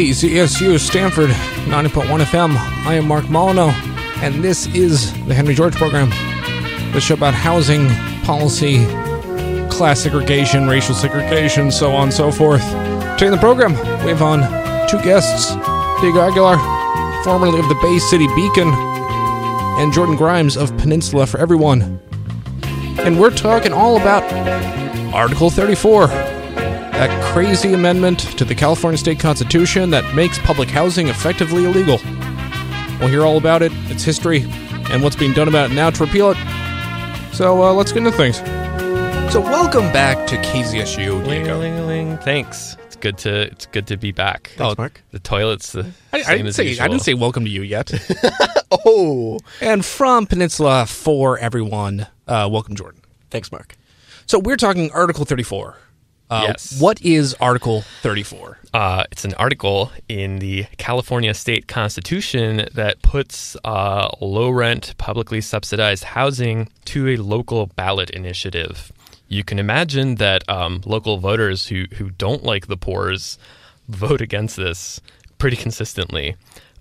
KZSU Stanford 90.1 FM. I am Mark Mollineaux, and this is the Henry George Program, the show about housing, policy, class segregation, racial segregation, so on and so forth. Today in the program, we have on two guests Diego Aguilar, formerly of the Bay City Beacon, and Jordan Grimes of Peninsula for Everyone. And we're talking all about Article 34 that crazy amendment to the California State Constitution that makes public housing effectively illegal. We'll hear all about it, its history, and what's being done about it now to repeal it. So uh, let's get into things. So welcome back to KZSU, Diego. Ling-a-ling-a-ling. Thanks. It's good to it's good to be back. Oh, Mark. The toilet's the I, I same didn't as say usual. I didn't say welcome to you yet. Oh, and from Peninsula for everyone, uh, welcome Jordan. thanks, Mark. So we're talking Article 34. Uh, Yes. What is Article 34? Uh, it's an article in the California state constitution that puts uh, low rent, publicly subsidized housing to a local ballot initiative. You can imagine that um, local voters who, who don't like the poors vote against this pretty consistently.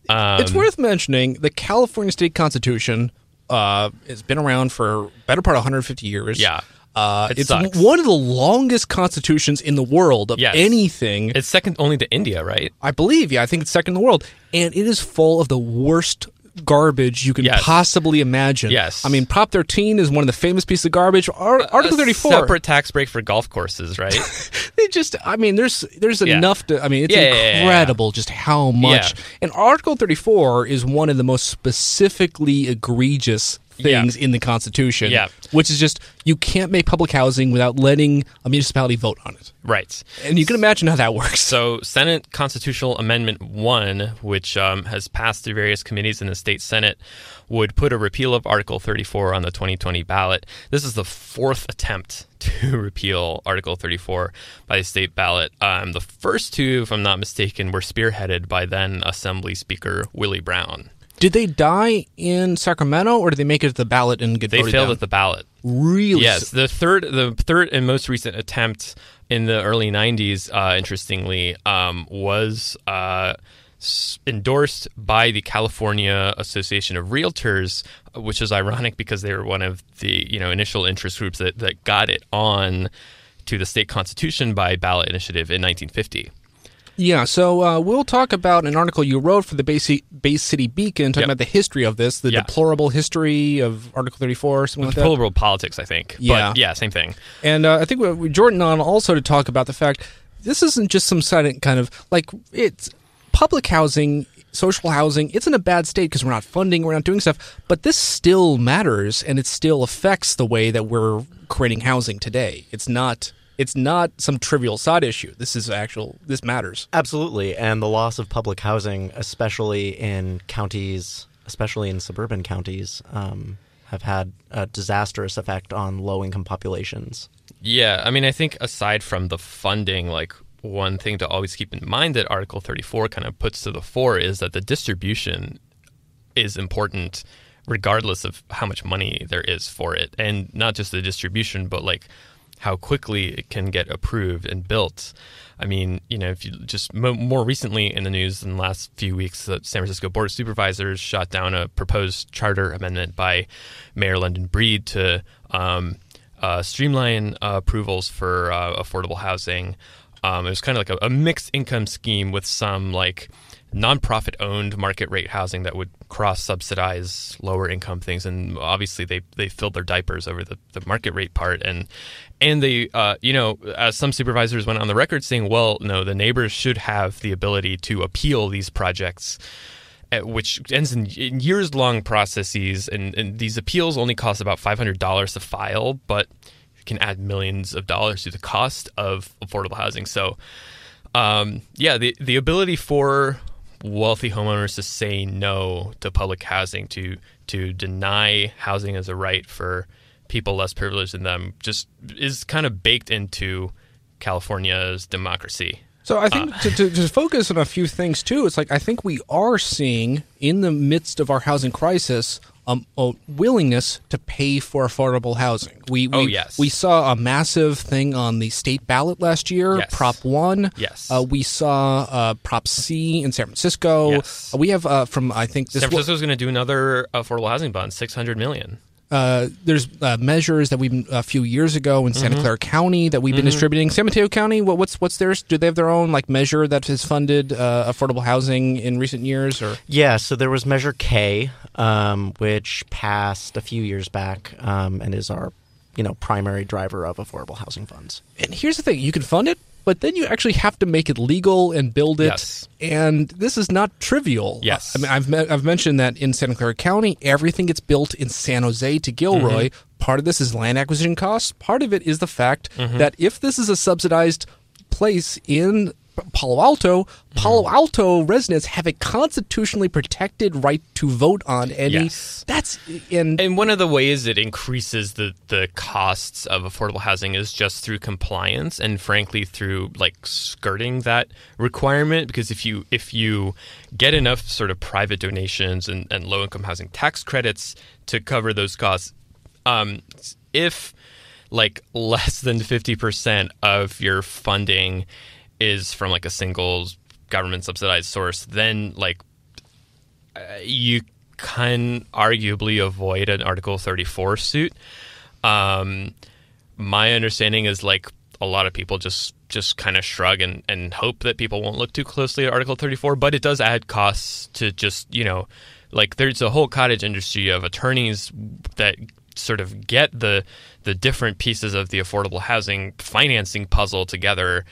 Um, It's worth mentioning the California State Constitution uh, has been around for better part of 150 years. Yeah. Uh, It it's sucks. one of the longest constitutions in the world of Yes. anything. it's second only to India, right? I believe, yeah, I think it's second in the world. And it is full of the worst garbage you can Yes. possibly imagine. Yes. I mean, Prop 13 is one of the famous pieces of garbage. Ar- Article A 34. Separate tax break for golf courses, right? They just, I mean, there's there's Yeah. enough to, I mean, it's Yeah, yeah, yeah, incredible just how much. And Article 34 is one of the most specifically egregious things in the Constitution. Yeah. Which is just, you can't make public housing without letting a municipality vote on it. right. And you can imagine how that works. So, Senate Constitutional Amendment 1, which um, has passed through various committees in the state Senate, would put a repeal of Article 34 on the 2020 ballot. This is the fourth attempt to repeal Article 34 by the state ballot. Um, the first two, if I'm not mistaken, were spearheaded by then Assembly Speaker Willie Brown. Did they die in Sacramento or did they make it to the ballot and get They failed down? at the ballot. Really? Yes, the third, the third and most recent attempt in the early '90s, uh, interestingly, um, was uh, endorsed by the California Association of Realtors, which is ironic because they were one of the you know initial interest groups that that got it on to the state constitution by ballot initiative in 1950. Yeah, so uh, we'll talk about an article you wrote for the Bay, Ci- Bay City Beacon talking Yep. about the history of this, the Yeah. deplorable history of Article 34, something like that. The deplorable politics, I think. Yeah. but yeah, same thing. And uh, I think we, we Jordan on also to talk about the fact this isn't just some silent kind of like it's public housing, social housing. It's in a bad state because we're not funding, we're not doing stuff, but this still matters and it still affects the way that we're creating housing today. It's not. It's not some trivial side issue. This is actual. This matters. Absolutely, and the loss of public housing, especially in counties, especially in suburban counties, um, have had a disastrous effect on low-income populations. Yeah, I mean, I think aside from the funding, like one thing to always keep in mind that Article 34 kind of puts to the fore is that the distribution is important regardless of how much money there is for it. And not just the distribution, but like how quickly it can get approved and built. I mean, you know, if you just mo- more recently in the news in the last few weeks, the San Francisco Board of Supervisors shot down a proposed charter amendment by Mayor London Breed to um, uh, streamline uh, approvals for uh, affordable housing. Um, it was kind of like a, a mixed income scheme with some like nonprofit owned market rate housing that would cross subsidize lower income things and obviously they they filled their diapers over the, the market rate part and and they uh, you know as some supervisors went on the record saying well no the neighbors should have the ability to appeal these projects uh, which ends in, in years long processes. And, and these appeals only cost about $500 to file but can add millions of dollars to the cost of affordable housing. So um, yeah, the the ability for wealthy homeowners to say no to public housing, to to deny housing as a right for people less privileged than them, just is kind of baked into California's democracy. So I think to, to, to focus on a few things too, it's like I think we are seeing in the midst of our housing crisis um, a willingness to pay for affordable housing. We, we Oh, yes. we saw a massive thing on the state ballot last year, Yes. Prop One. Yes. uh, we saw uh, Prop C in San Francisco. Yes. Uh, we have uh, from I think this San Francisco's going to do another affordable housing bond, six hundred million. Uh, there's uh, measures that we a few years ago in Mm-hmm. Santa Clara County that we've been distributing. San Mateo County, what, what's what's theirs? Do they have their own like measure that has funded uh, affordable housing in recent years? Or Yeah, so there was Measure K, um, which passed a few years back um, and is our, you know, primary driver of affordable housing funds. and here's the thing: you can fund it, but then you actually have to make it legal and build it. Yes. And this is not trivial. Yes. I mean, I've me- I've mentioned that in Santa Clara County, everything gets built in San Jose to Gilroy. Mm-hmm. Part of this is land acquisition costs. Part of it is the fact Mm-hmm. that if this is a subsidized place in Palo Alto, Palo Mm-hmm. Alto residents have a constitutionally protected right to vote on any. Yes. That's and And one of the ways it increases the, the costs of affordable housing is just through compliance and frankly through like skirting that requirement because if you if you get enough sort of private donations and, and low income housing tax credits to cover those costs, um, if like less than 50% of your funding is from like a single government subsidized source, then like uh, you can arguably avoid an Article 34 suit. Um, my understanding is like a lot of people just just kind of shrug and, and hope that people won't look too closely at Article 34, but it does add costs to just, you know, like there's a whole cottage industry of attorneys that sort of get the the different pieces of the affordable housing financing puzzle together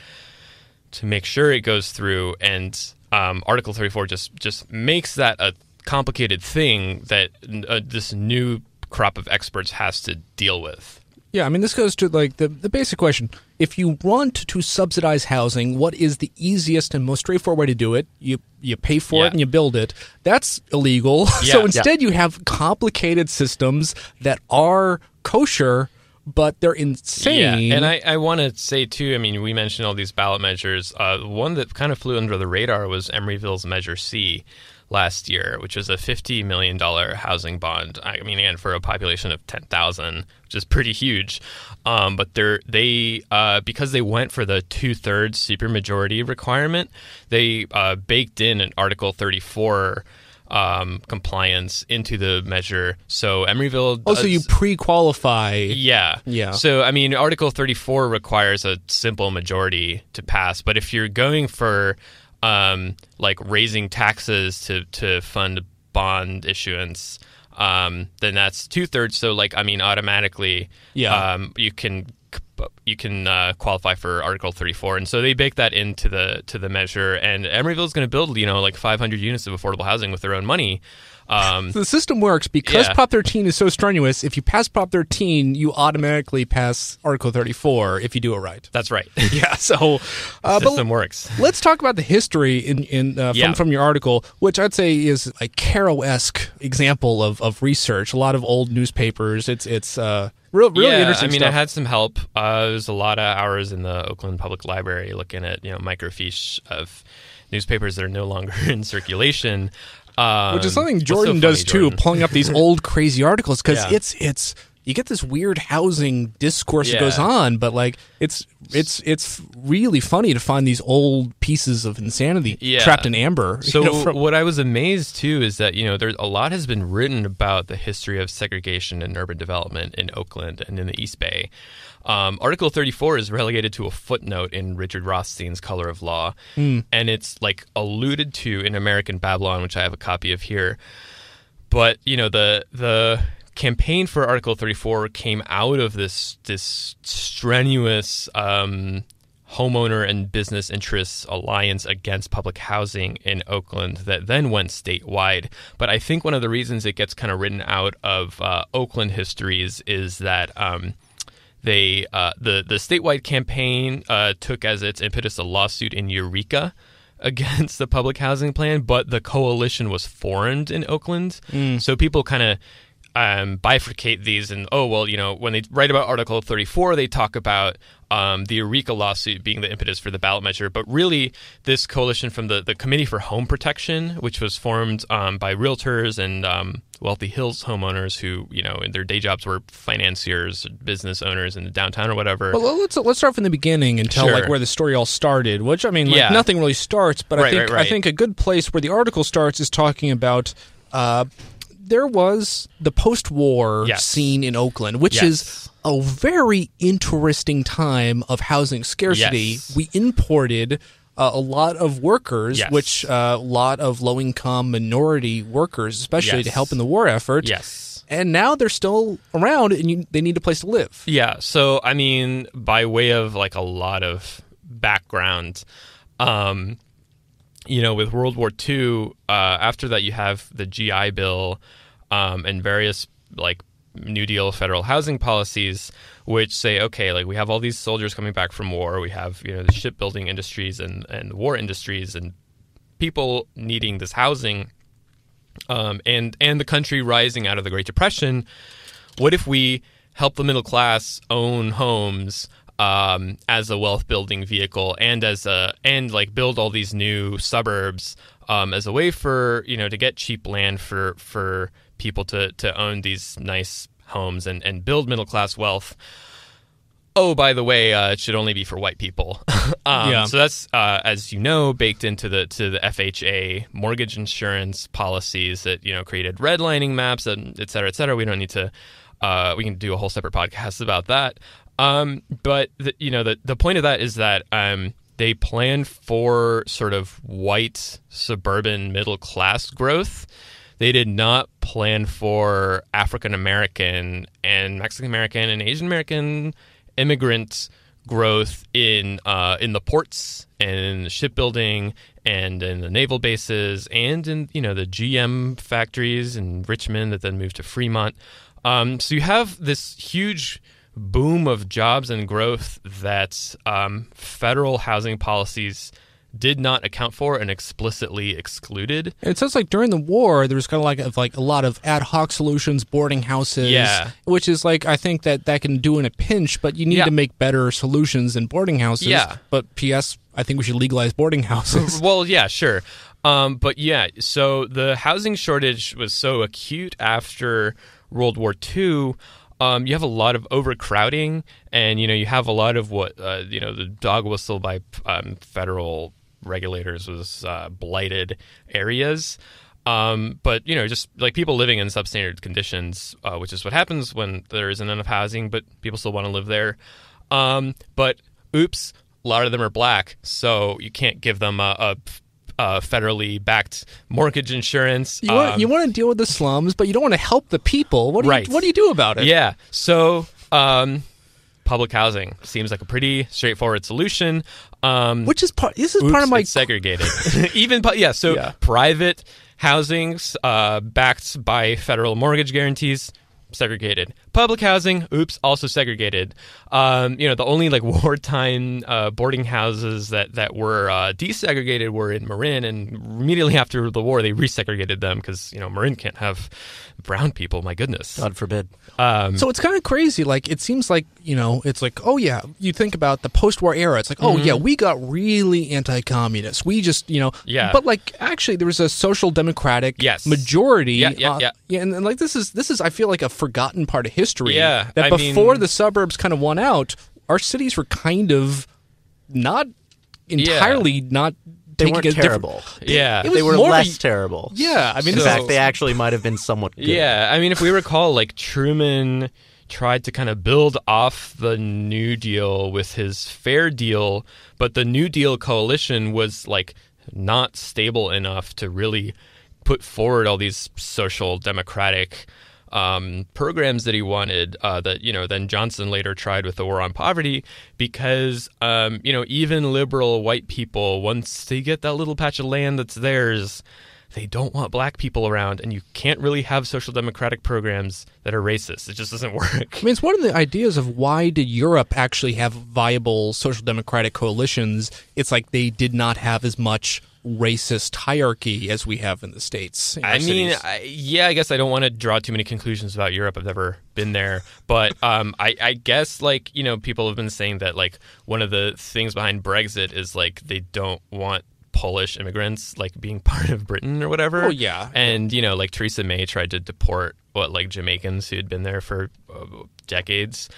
to make sure it goes through and um, article 34 just just makes that a complicated thing that uh, this new crop of experts has to deal with Yeah, I mean, this goes to like the, the basic question. If you want to subsidize housing, what is the easiest and most straightforward way to do it? You you pay for Yeah. it and you build it. That's illegal. Yeah. so Yeah. instead, you have complicated systems that are kosher, but they're insane. Yeah, and I, I want to say too. I mean, we mentioned all these ballot measures. Uh, one that kind of flew under the radar was Emeryville's Measure C last year, which was a fifty million dollar housing bond. I mean, again, for a population of ten thousand, which is pretty huge. Um, but they're they uh, because they went for the two thirds supermajority requirement, they uh, baked in an Article thirty four. Um, compliance into the measure. So Emeryville. also, does- you pre-qualify. yeah. Yeah. So, I mean, Article 34 requires a simple majority to pass, but if you're going for um, like raising taxes to, to fund bond issuance, um, then that's two thirds. So, like, I mean, automatically, Yeah. um, you can you can uh, qualify for Article 34, and so they bake that into the to the measure. And Emeryville is going to build, you know, like 500 units of affordable housing with their own money. Um, The system works because Yeah. Prop 13 is so strenuous. If you pass Prop 13, you automatically pass Article 34 if you do it right. that's right. Yeah. So, uh, System works. Let's talk about the history in, in uh, from, Yeah. from your article, which I'd say is a Caro esque example of, of research. A lot of old newspapers. It's it's uh, real really yeah, interesting. I mean, stuff. I had some help. Uh, was a lot of hours in the Oakland Public Library looking at you know microfiche of newspapers that are no longer in circulation. Um, which is something what's so Jordan does funny, too, Jordan? pulling up these old crazy articles because Yeah. it's it's you get this weird housing discourse that goes on, but like it's it's it's really funny to find these old pieces of insanity Yeah. trapped in amber. you So know, from- what I was amazed too is that you know there's a lot has been written about the history of segregation and urban development in Oakland and in the East Bay. Um, Article 34 is relegated to a footnote in Richard Rothstein's Color of Law, and it's like alluded to in American Babylon, which I have a copy of here. But you know the the campaign for Article 34 came out of this this strenuous um, homeowner and business interests alliance against public housing in Oakland that then went statewide. But I think one of the reasons it gets kind of written out of uh, Oakland histories is that. Um, they uh, the the statewide campaign uh, took as its impetus a lawsuit in Eureka against the public housing plan, but the coalition was formed in Oakland, so people kind of um, bifurcate these and oh well you know when they write about article 34 they talk about um, the eureka lawsuit being the impetus for the ballot measure but really this coalition from the, the committee for home protection which was formed um, by realtors and um, wealthy hills homeowners who you know in their day jobs were financiers business owners in the downtown or whatever Well, let's let's start from the beginning and tell Sure. like where the story all started. Which I mean, like, Yeah. nothing really starts, but I think right, right. I think a good place where the article starts is talking about. Uh, there was the post-war Yes. scene in Oakland, which is a very interesting time of housing scarcity. Yes. We imported uh, a lot of workers, Yes. which a lot of low-income minority workers, especially to help in the war effort. yes And now they're still around, and you, they need a place to live. Yeah. So, I mean, by way of like a lot of background, um, you know, with World War II, uh, after that, you have the GI Bill um, and various like New Deal federal housing policies, which say, okay, like we have all these soldiers coming back from war, we have you know the shipbuilding industries and and war industries and people needing this housing, um, and and the country rising out of the Great Depression. What if we help the middle class own homes um, as a wealth building vehicle and as a and like build all these new suburbs um, as a way for you know to get cheap land for for people to to own these nice homes and and build middle class wealth. Oh by the way uh, it should only be for white people. Um, Yeah. so that's uh, as you know baked into the to the FHA mortgage insurance policies that you know created redlining maps and et cetera et cetera. We don't need to uh, we can do a whole separate podcast about that um, but the, you know the the point of that is that um, they plan for sort of white suburban middle class growth they did not plan for African American and Mexican American and Asian American immigrant growth in uh, in the ports and in the shipbuilding and in the naval bases and in you know the GM factories in Richmond that then moved to Fremont. Um, so you have this huge boom of jobs and growth that um, federal housing policies did not account for and explicitly excluded. It sounds like during the war, there was kind of like of like a lot of ad hoc solutions, boarding houses, Yeah. which is like I think that that can do in a pinch, but you need Yeah. to make better solutions than boarding houses. Yeah. But P.S. I think we should legalize boarding houses. well, yeah, sure. Um, but yeah, so the housing shortage was so acute after World War II. Um, you have a lot of overcrowding, and you know you have a lot of what uh, you know the dog whistle by um, federal regulators was uh, blighted areas. Um, but you know, just like people living in substandard conditions, uh, which is what happens when there isn't enough housing, but people still want to live there. Um, but oops, a lot of them are black, so you can't give them a, a, a federally backed mortgage insurance. You want, Um, you want to deal with the slums, but you don't want to help the people. What do Right. you What do you do about it? Yeah. So, um, public housing seems like a pretty straightforward solution. Um, Which is part. This is oops, part of my. segregated. Even yeah. So Yeah. private housings uh, backed by federal mortgage guarantees. Segregated public housing, oops, also segregated. Um, you know, the only like wartime uh, boarding houses that that were uh, desegregated were in Marin, and immediately after the war, they resegregated them because you know Marin can't have brown people. My goodness. God forbid. Um, So it's kind of crazy. Like it seems like you know, it's like oh yeah, you think about the post-war era. It's like oh yeah, we got really anti-communist. We just you know Mm-hmm. Yeah. But like actually, there was a social democratic Yes. majority. Yeah, yeah, uh, yeah. and, and like this is this is I feel like a forgotten part of history. Yeah, that I before mean- the suburbs kind of won out, our cities were kind of not entirely not. They taking weren't a different- terrible. yeah, it was They were more of a- less terrible. Yeah, I mean, In So- fact, they actually might have been somewhat good. Yeah, I mean, if we recall, like Truman tried to kind of build off the New Deal with his Fair Deal, but the New Deal coalition was like not stable enough to really put forward all these social democratic um, programs that he wanted uh, that you know then Johnson later tried with the war on poverty because um, you know even liberal white people once they get that little patch of land that's theirs they don't want black people around, and you can't really have social democratic programs that are racist. It just doesn't work. I mean, it's one of the ideas of why did Europe actually have viable social democratic coalitions? It's like they did not have as much racist hierarchy as we have in the states. in I mean. I, yeah, I guess I don't want to draw too many conclusions about Europe. I've never been there, but um, I, I guess like you know, people have been saying that like one of the things behind Brexit is like they don't want Polish immigrants like being part of Britain or whatever. Oh, yeah. and you know, like Theresa May tried to deport what like Jamaicans who had been there for uh, decades.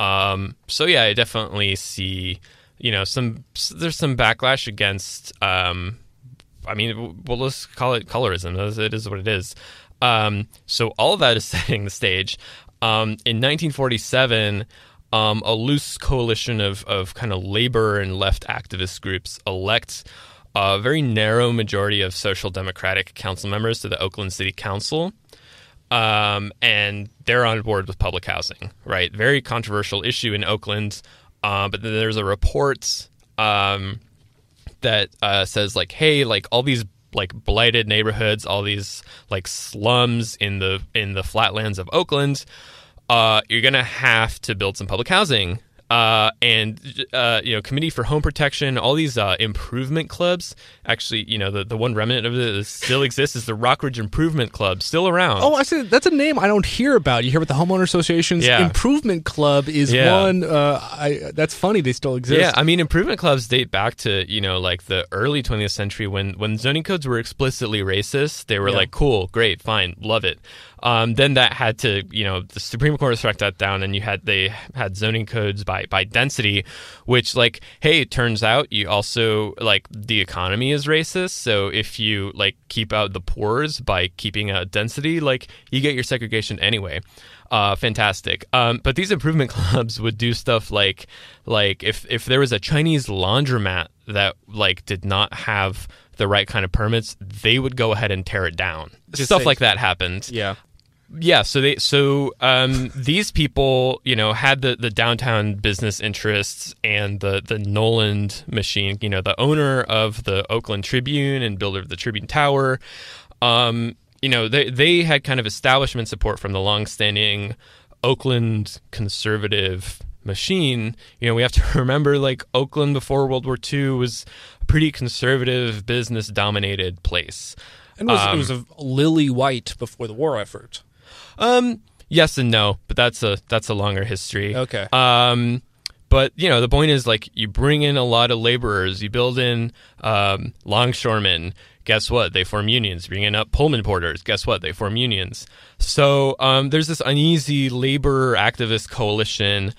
Um, so yeah, I definitely see you know some there's some backlash against um, I mean, well, let's call it colorism. It is what it is. Um, so all of that is setting the stage. Um, in 1947, um, a loose coalition of, of kind of labor and left activist groups elect a very narrow majority of social democratic council members to the Oakland City Council. Um, and they're on board with public housing, right? Very controversial issue in Oakland. Uh, but then there's a report um, that uh, says like, hey, like all these like blighted neighborhoods, all these like slums in the in the flatlands of Oakland, uh, you're gonna have to build some public housing. Uh, and uh, you know, Committee for Home Protection, all these uh, improvement clubs. Actually, you know, the, the one remnant of it that still exists is the Rockridge Improvement Club, still around. Oh, I see. That's a name I don't hear about. You hear about the homeowner associations. Yeah. Improvement Club is Yeah. one. Uh, I that's funny. They still exist. Yeah, I mean, improvement clubs date back to you know like the early 20th century when when zoning codes were explicitly racist. They were Yeah. like, cool, great, fine, love it. Um, then that had to you know the Supreme Court struck that down, and you had they had zoning codes by by density, which like hey, it turns out you also like the economy is racist. So if you like keep out the poors by keeping a density, like you get your segregation anyway uh, fantastic. Um, but these improvement clubs would do stuff like like if if there was a Chinese laundromat that like did not have the right kind of permits, they would go ahead and tear it down. Just stuff say- like that happened. Yeah. Yeah, so they so um, these people, you know, had the, the downtown business interests and the the Knowland machine, you know, the owner of the Oakland Tribune and builder of the Tribune Tower. Um, you know, they they had kind of establishment support from the longstanding Oakland conservative machine. You know, we have to remember like Oakland before World War II was a pretty conservative business dominated place. And it was, Um, it was a lily white before the war effort. Um, yes and no, but that's a that's a longer history. Okay. Um, but you know the point is like you bring in a lot of laborers, you build in um, longshoremen. Guess what? They form unions. Bring in up Pullman porters. Guess what? They form unions. So um, there's this uneasy labor activist coalition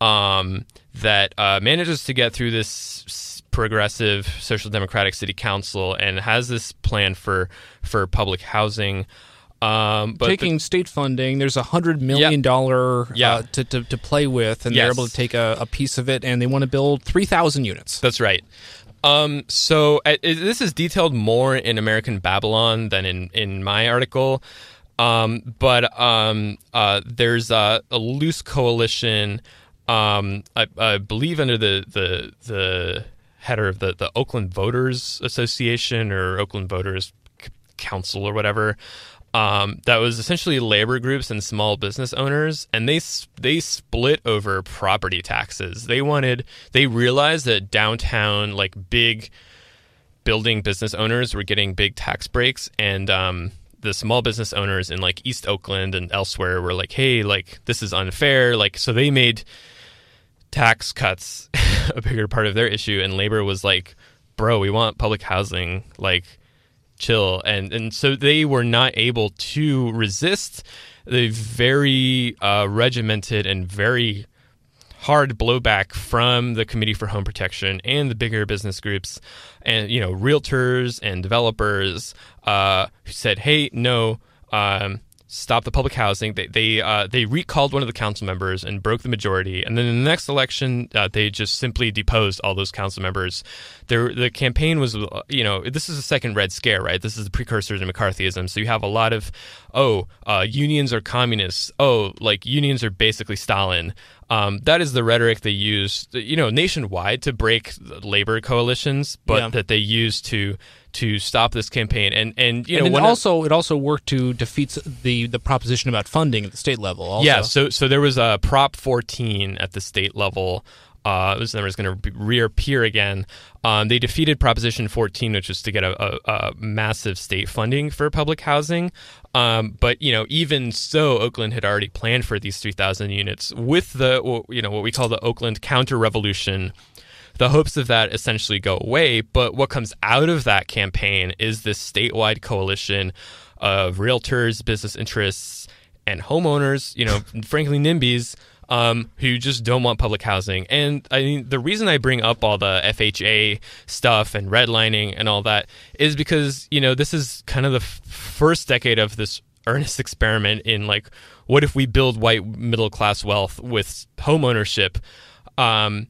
um, that uh, manages to get through this progressive social democratic city council and has this plan for for public housing. Um, but Taking state funding, there's a hundred million dollar Yeah. uh, to, to to play with, and they're able to take a, a piece of it, and they want to build three thousand units. That's right. Um, so uh, this is detailed more in American Babylon than in, in my article. Um, but um, uh, there's a, a loose coalition, um, I, I believe, under the, the, the header of the, the Oakland Voters Association or Oakland Voters Council or whatever. Um, that was essentially labor groups and small business owners, and they they split over property taxes. They wanted they realized that downtown like big building business owners were getting big tax breaks, and um, the small business owners in like East Oakland and elsewhere were like, hey, like this is unfair. Like so they made tax cuts a bigger part of their issue, and labor was like, bro, we want public housing, like chill. And and so they were not able to resist the very uh, regimented and very hard blowback from the committee for home protection and the bigger business groups and you know realtors and developers uh, who said hey no um, stop the public housing. They they uh, they recalled one of the council members and broke the majority. And then in the next election uh, they just simply deposed all those council members. There the campaign was you know this is a second red scare right? This is the precursor to mccarthyism. So you have a lot of oh uh, unions are communists. Oh like unions are basically stalin Um, that is the rhetoric they use, you know, nationwide to break labor coalitions, but Yeah. that they use to to stop this campaign. And and you know, and it also it also worked to defeat the the proposition about funding at the state level. Also. Yeah, so so there was a Prop 14 at the state level. Uh, this number is going to reappear again. Um, they defeated Proposition 14, which was to get a, a, a massive state funding for public housing. Um, but you know, even so, Oakland had already planned for these 3,000 units with the you know what we call the Oakland counter revolution. The hopes of that essentially go away, but what comes out of that campaign is this statewide coalition of realtors, business interests, and homeowners, you know, frankly, NIMBYs, um, who just don't want public housing. And I mean, the reason I bring up all the FHA stuff and redlining and all that is because, you know, this is kind of the f- first decade of this earnest experiment in like, what if we build white middle class wealth with home ownership? Um,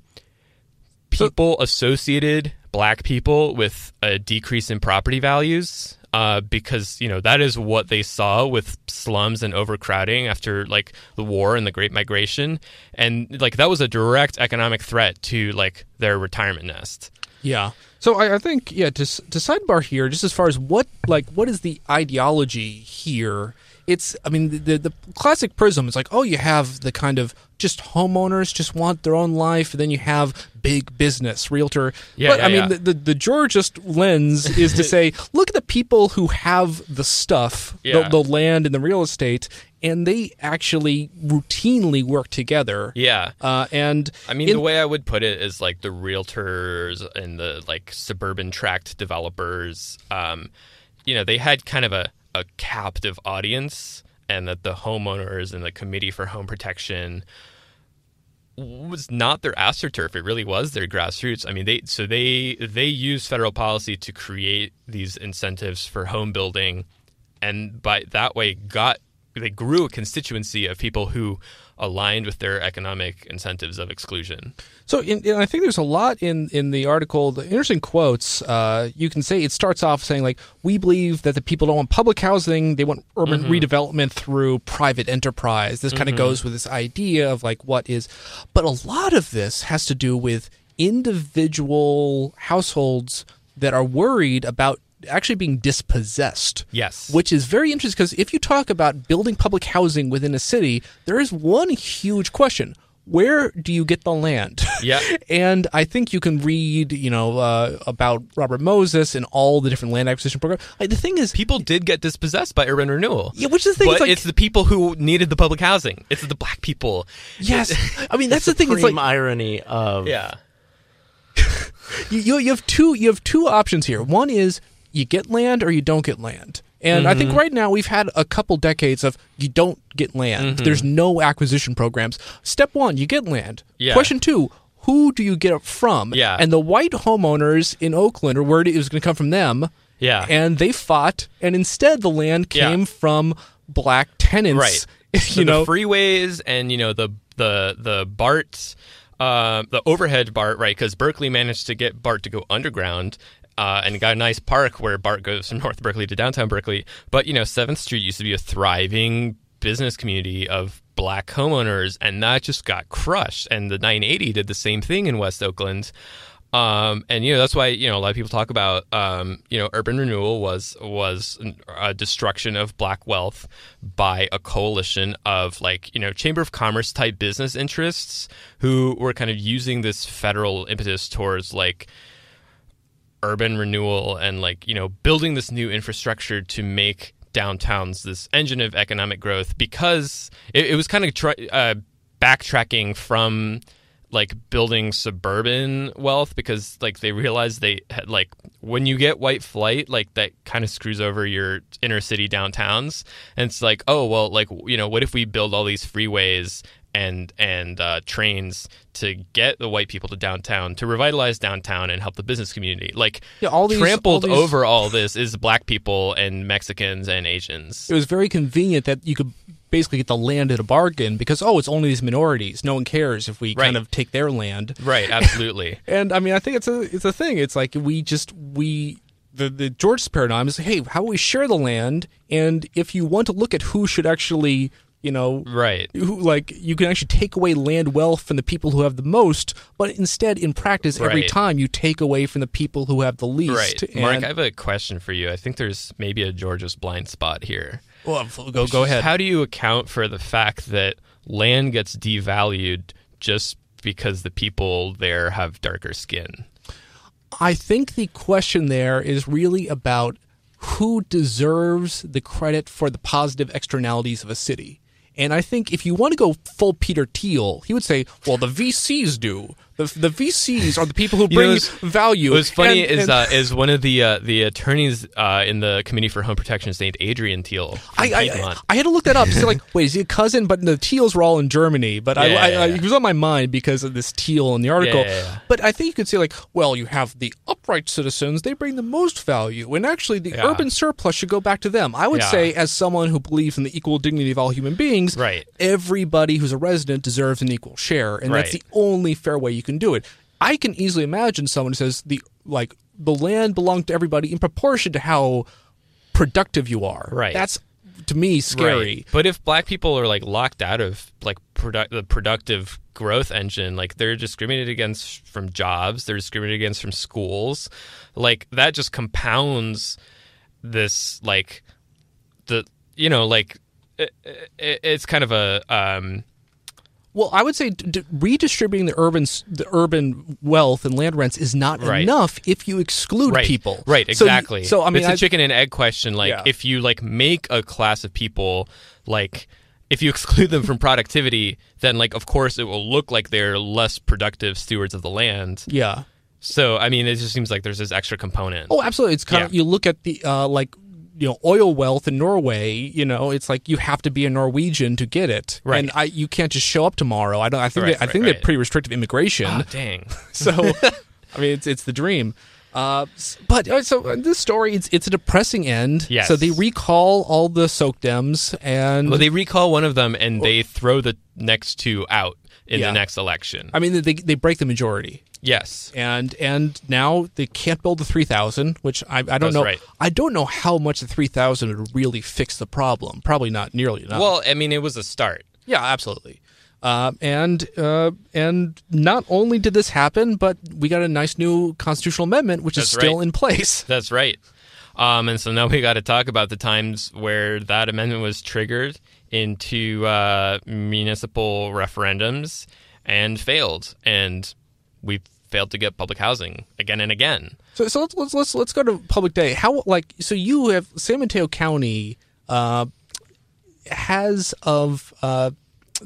people associated black people with a decrease in property values uh, because you know that is what they saw with slums and overcrowding after like the war and the Great Migration, and like that was a direct economic threat to like their retirement nest. Yeah. So I, I think yeah to to sidebar here, just as far as what like what is the ideology here? It's I mean the, the the classic prism is like oh you have the kind of just homeowners just want their own life, and then you have big business realtor. Yeah, but yeah, I mean yeah. the, the the Georgist lens is to say look at the people who have the stuff, the, the land and the real estate, and they actually routinely work together. Yeah. Uh, and I mean, in- the way I would put it is like the realtors and the like suburban tract developers. Um, you know, they had kind of a, a captive audience, and that the homeowners and the Committee for Home Protection was not their astroturf. It really was their grassroots. I mean, they so they they used federal policy to create these incentives for home building, and by that way got they grew a constituency of people who aligned with their economic incentives of exclusion. So, in, in- I think there's a lot in in the article. The interesting quotes. Uh, you can say it starts off saying like, "We believe that the people don't want public housing; they want urban redevelopment through private enterprise." This kind of goes with this idea of like what is, but a lot of this has to do with individual households that are worried about actually being dispossessed. Yes. Which is very interesting because if you talk about building public housing within a city, there is one huge question. Where do you get the land? Yeah. and I think you can read, you know, uh, about Robert Moses and all the different land acquisition programs. Like, the thing is, People did get dispossessed by urban renewal. yeah, which is the thing. but it's like, it's the people who needed the public housing. It's the black people. yes, I mean that's the thing. It's Supreme like irony of Yeah. you, you you have two you have two options here. One is you get land or you don't get land. And I think Mm-hmm. right now we've had a couple decades of you don't get land. There's no acquisition programs. Step one, you get land. Mm-hmm. Yeah. Question two, who do you get it from? Yeah. And the white homeowners in Oakland or worried it was going to come from them. Yeah. And they fought, and instead the land Yeah. came from black tenants. right. you So know, the freeways and you know the the the BART, uh, the overhead BART, right? Because Berkeley managed to get BART to go underground. Uh, and got a nice park where BART goes from North Berkeley to downtown Berkeley. But you know, Seventh Street used to be a thriving business community of black homeowners, and that just got crushed. And the 980 did the same thing in West Oakland. Um, and you know that's why you know a lot of people talk about um, you know urban renewal was was a destruction of black wealth by a coalition of like you know chamber of commerce type business interests who were kind of using this federal impetus towards like urban renewal and like you know building this new infrastructure to make downtowns this engine of economic growth because it, it was kind of try, uh, backtracking from like building suburban wealth because like they realized they had like when you get white flight like that kind of screws over your inner city downtowns. And it's like oh well like you know what if we build all these freeways and and uh, trains to get the white people to downtown to revitalize downtown and help the business community like Yeah, all these- trampled all these- over all this is black people and Mexicans and Asians it was very convenient that you could basically get the land at a bargain because oh, it's only these minorities. No one cares if we kind of take their land. right absolutely And I mean, I think it's a it's a thing. It's like we just we the the Georgist paradigm is hey, how we share the land? And if you want to look at who should actually You know, Right. who like you can actually take away land wealth from the people who have the most, but instead, in practice, every Right. time you take away from the people who have the least. Right. Mark, I have a question for you. I think there's maybe a Georgist blind spot here. well, go go ahead. How do you account for the fact that land gets devalued just because the people there have darker skin? I think the question there is really about who deserves the credit for the positive externalities of a city. And I think if you want to go full Peter Thiel, he would say, "Well, the VCs do. The, the VCs are the people who You know, bring value." What's funny And- is and- uh, is one of the uh, the attorneys uh, in the Committee for Home Protection is named Adrian Teal. I, I, I had to look that up. like, wait, is he a cousin? But the Teals were all in Germany. But I, Yeah, I, yeah, I, yeah. he was on my mind because of this Teal in the article. But I think you could say like, well, you have the upright citizens; they bring the most value, and actually, the urban surplus should go back to them. I would say, as someone who believes in the equal dignity of all human beings, Right. Everybody who's a resident deserves an equal share, and that's the only fair way you can do it. I can easily imagine someone who says the like the land belonged to everybody in proportion to how productive you are. Right. That's to me scary. Right. But if black people are like locked out of like produ- the productive growth engine, like they're discriminated against from jobs, they're discriminated against from schools, like that just compounds this like the you know like it, it, it's kind of a um Well, I would say d- d- redistributing the urban the urban wealth and land rents is not Right. enough if you exclude right people. right exactly So, I mean, it's a chicken and egg question like Yeah. if you like make a class of people like if you exclude them from productivity then like of course it will look like they're less productive stewards of the land yeah. so i mean it just seems like there's this extra component Oh, absolutely. It's kind of you look at the uh, like you know oil wealth in Norway. You know, it's like you have to be a Norwegian to get it, Right. And I you can't just show up tomorrow. I don't. I think Right, they, I right, think they're pretty restrictive immigration. oh, dang So, I mean, it's it's the dream. Uh, but uh, so uh, this story, it's it's a depressing end. Yes. So they recall all the Soakdems, and well they recall one of them and they throw the next two out in Yeah. the next election I mean, they they break the majority, yes and and now they can't build the three thousand, which I I don't That's know. right. I don't know how much the three thousand would really fix the problem. Probably not nearly enough. well i mean it was a start Yeah, absolutely. Uh, and uh, and not only did this happen, but we got a nice new constitutional amendment, which is still right. in place. That's right. Um, and so now we got to talk about the times where that amendment was triggered into uh, municipal referendums and failed, and we failed to get public housing again and again. So, so let's, let's let's let's go to public day. How like so you have San Mateo County uh, has of uh,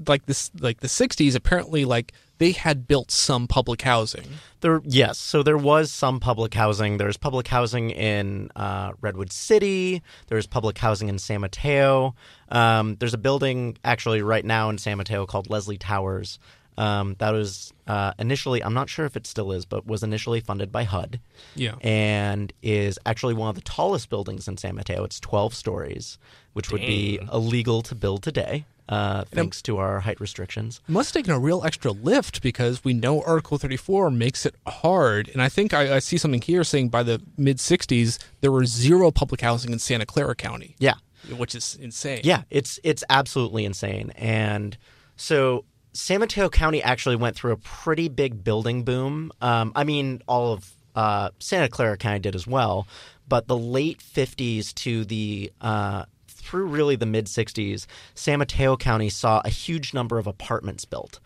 like this like the '60s apparently like they had built some public housing. There, yes. So there was some public housing. There's public housing in uh, Redwood City. There's public housing in San Mateo. Um, there's a building actually right now in San Mateo called Leslie Towers. Um, that was uh, initially, I'm not sure if it still is, but was initially funded by HUD Yeah. and is actually one of the tallest buildings in San Mateo. It's 12 stories, which would be illegal to build today, uh, thanks to our height restrictions. must have taken a real extra lift because we know Article 34 makes it hard. And I think I, I see something here saying by the mid 60s, there were zero public housing in Santa Clara County, Yeah, which is insane. Yeah, it's it's absolutely insane. And so San Mateo County actually went through a pretty big building boom. Um, I mean, all of uh, Santa Clara County did as well, but the late '50s to the uh, through really the mid '60s, San Mateo County saw a huge number of apartments built.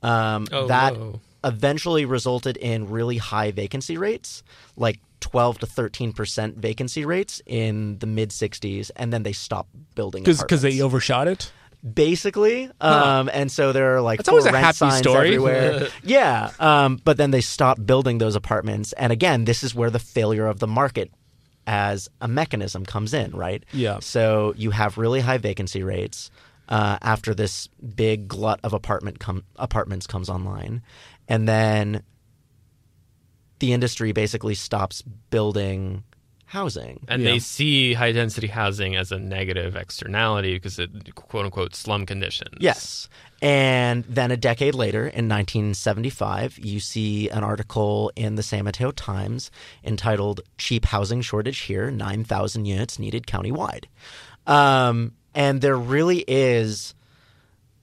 Um, Oh, that whoa. eventually resulted in really high vacancy rates, like 12 to 13 percent vacancy rates in the mid 60s, and then they stopped building Because they overshot it? Basically. Um, and so there are like That's always a rent happy signs story. everywhere. yeah, um, but then they stopped building those apartments, and again, this is where the failure of the market as a mechanism comes in, right? Yeah. So you have really high vacancy rates uh, after this big glut of apartment com- apartments comes online, and then the industry basically stops building housing. And Yeah. they see high density housing as a negative externality because it quote unquote slum conditions. Yes. And then a decade later, in 1975, you see an article in the San Mateo Times entitled Cheap Housing Shortage Here 9,000 Units Needed Countywide. Um, and there really is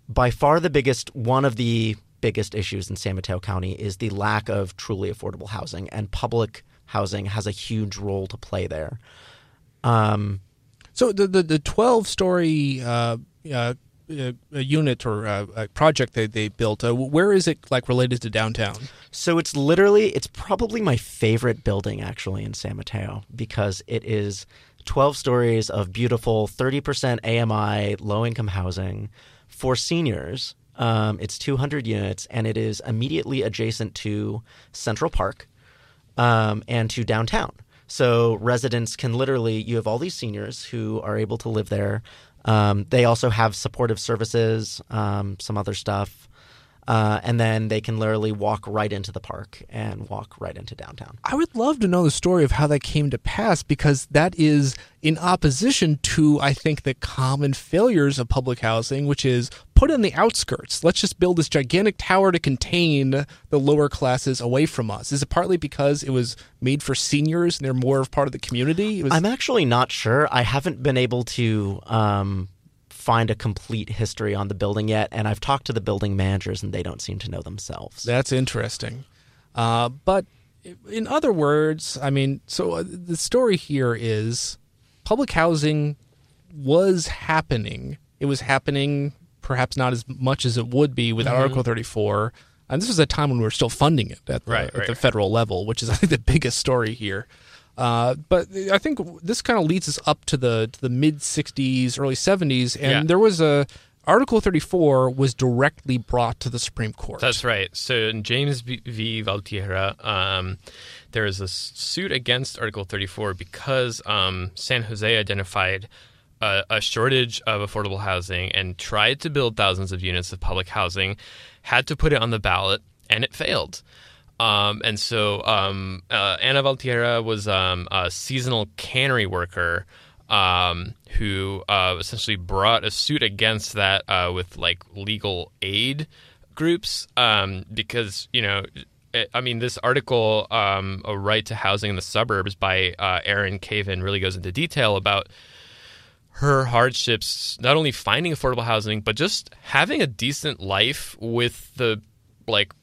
by far the biggest, one of the biggest issues in San Mateo County is the lack of truly affordable housing, and public housing has a huge role to play there. Um, so the the, the twelve story uh, uh, uh, unit or uh, project that they built, uh, where is it like related to downtown? So it's literally it's probably my favorite building actually in San Mateo because it is twelve stories of beautiful thirty percent AMI low income housing for seniors. Um, it's 200 units, and it is immediately adjacent to Central Park um, and to downtown. So residents can literally, you have all these seniors who are able to live there. Um, they also have supportive services, um, some other stuff. Uh, and then they can literally walk right into the park and walk right into downtown. I would love to know the story of how that came to pass because that is in opposition to, I think, the common failures of public housing, which is put in the outskirts. Let's just build this gigantic tower to contain the lower classes away from us. Is it partly because it was made for seniors and they're more of part of the community? Was... I'm actually not sure. I haven't been able to. Um, find a complete history on the building yet, and I've talked to the building managers, and they don't seem to know themselves. That's interesting. Uh, but in other words, I mean, so uh, the story here is public housing was happening. It was happening perhaps not as much as it would be without mm-hmm. Article 34. And this was a time when we were still funding it at the, right, right. at the federal level, which is, I think, the biggest story here. Uh, but I think this kind of leads us up to the to the mid '60s, early '70s, and yeah. there was a Article 34 was directly brought to the Supreme Court. That's right. So in James v. Valtierra, um, there is a suit against Article 34 because um, San Jose identified a, a, shortage of affordable housing and tried to build thousands of units of public housing, had to put it on the ballot, and it failed. Um, and so um, uh, Ana Valtierra was um, a seasonal cannery worker um, who uh, essentially brought a suit against that uh, with like legal aid groups um, because you know. I mean, this article, um, "A Right to Housing in the Suburbs" by uh, Erin Caven, really goes into detail about her hardships, not only finding affordable housing, but just having a decent life with the like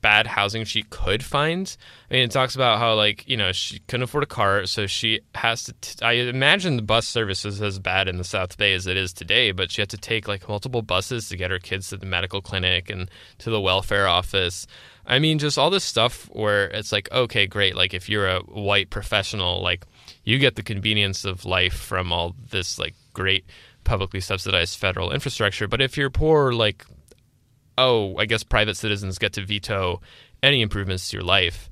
bad housing she could find. I mean, it talks about how like you know she couldn't afford a car, so she has to. T- I imagine the bus service is as bad in the South Bay as it is today, but she had to take like multiple buses to get her kids to the medical clinic and to the welfare office. I mean, just all this stuff where it's like, okay, great. Like if you're a white professional, like you get the convenience of life from all this like great publicly subsidized federal infrastructure. But if you're poor, like oh, I guess private citizens get to veto any improvements to your life.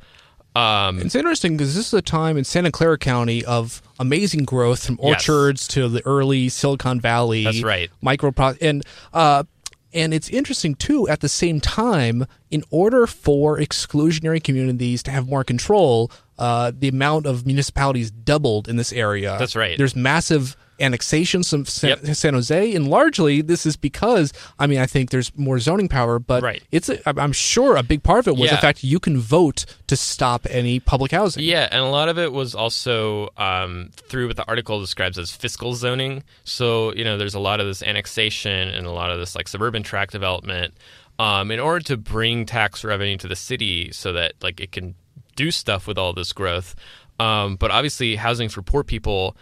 Um, it's interesting because this is a time in Santa Clara County of amazing growth from orchards yes. to the early Silicon Valley. That's right. Micro and uh, and it's interesting too. At the same time, in order for exclusionary communities to have more control, uh, the amount of municipalities doubled in this area. That's right. There's massive annexations of San, yep. San, Jose, and largely this is because I mean I think there's more zoning power, but right. it's a, I'm sure a big part of it was yeah. the fact you can vote to stop any public housing. Yeah, and a lot of it was also um, through what the article describes as fiscal zoning. So you know there's a lot of this annexation and a lot of this like suburban tract development. Um, in order to bring tax revenue to the city so that like it can do stuff with all this growth. Um, but obviously, housing for poor people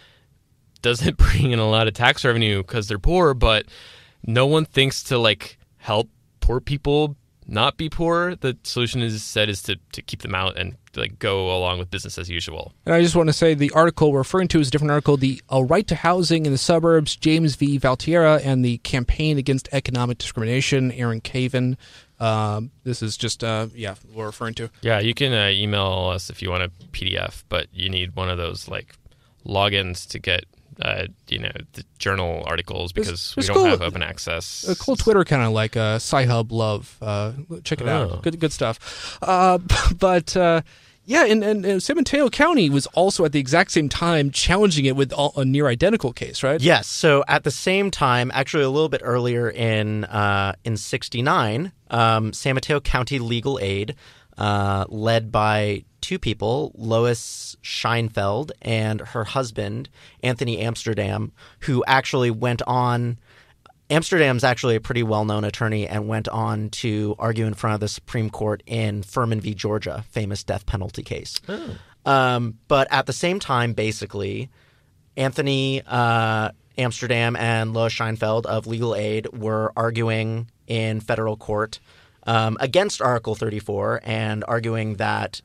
doesn't bring in a lot of tax revenue because they're poor, but no one thinks to like help poor people not be poor. The solution is said is to, to keep them out and like go along with business as usual. And I just want to say the article we're referring to is a different article, the A Right to Housing in the Suburbs, James v. Valtierra, and the Campaign Against Economic Discrimination, Aaron Caven. Um, this is just, uh, yeah, we're referring to. Yeah, you can uh, email us if you want a PDF, but you need one of those like logins to get uh, you know, the journal articles because we don't cool, have open access. A cool Twitter kind of like uh, Sci-Hub Love. Uh, check it oh. out. Good, good stuff. Uh, but uh, yeah, and, and, and, San Mateo County was also at the exact same time challenging it with a near identical case, right? Yes. So at the same time, actually a little bit earlier in uh, in '69, um, San Mateo County Legal Aid uh, led by two people, Lois Sheinfeld and her husband, Anthony Amsterdam, who actually went on Amsterdam's actually a pretty well known attorney and went on to argue in front of the Supreme Court in Furman v. Georgia, famous death penalty case. Um, but at the same time, basically, Anthony uh, Amsterdam and Lois Sheinfeld of Legal Aid were arguing in federal court um, against Article 34 and arguing that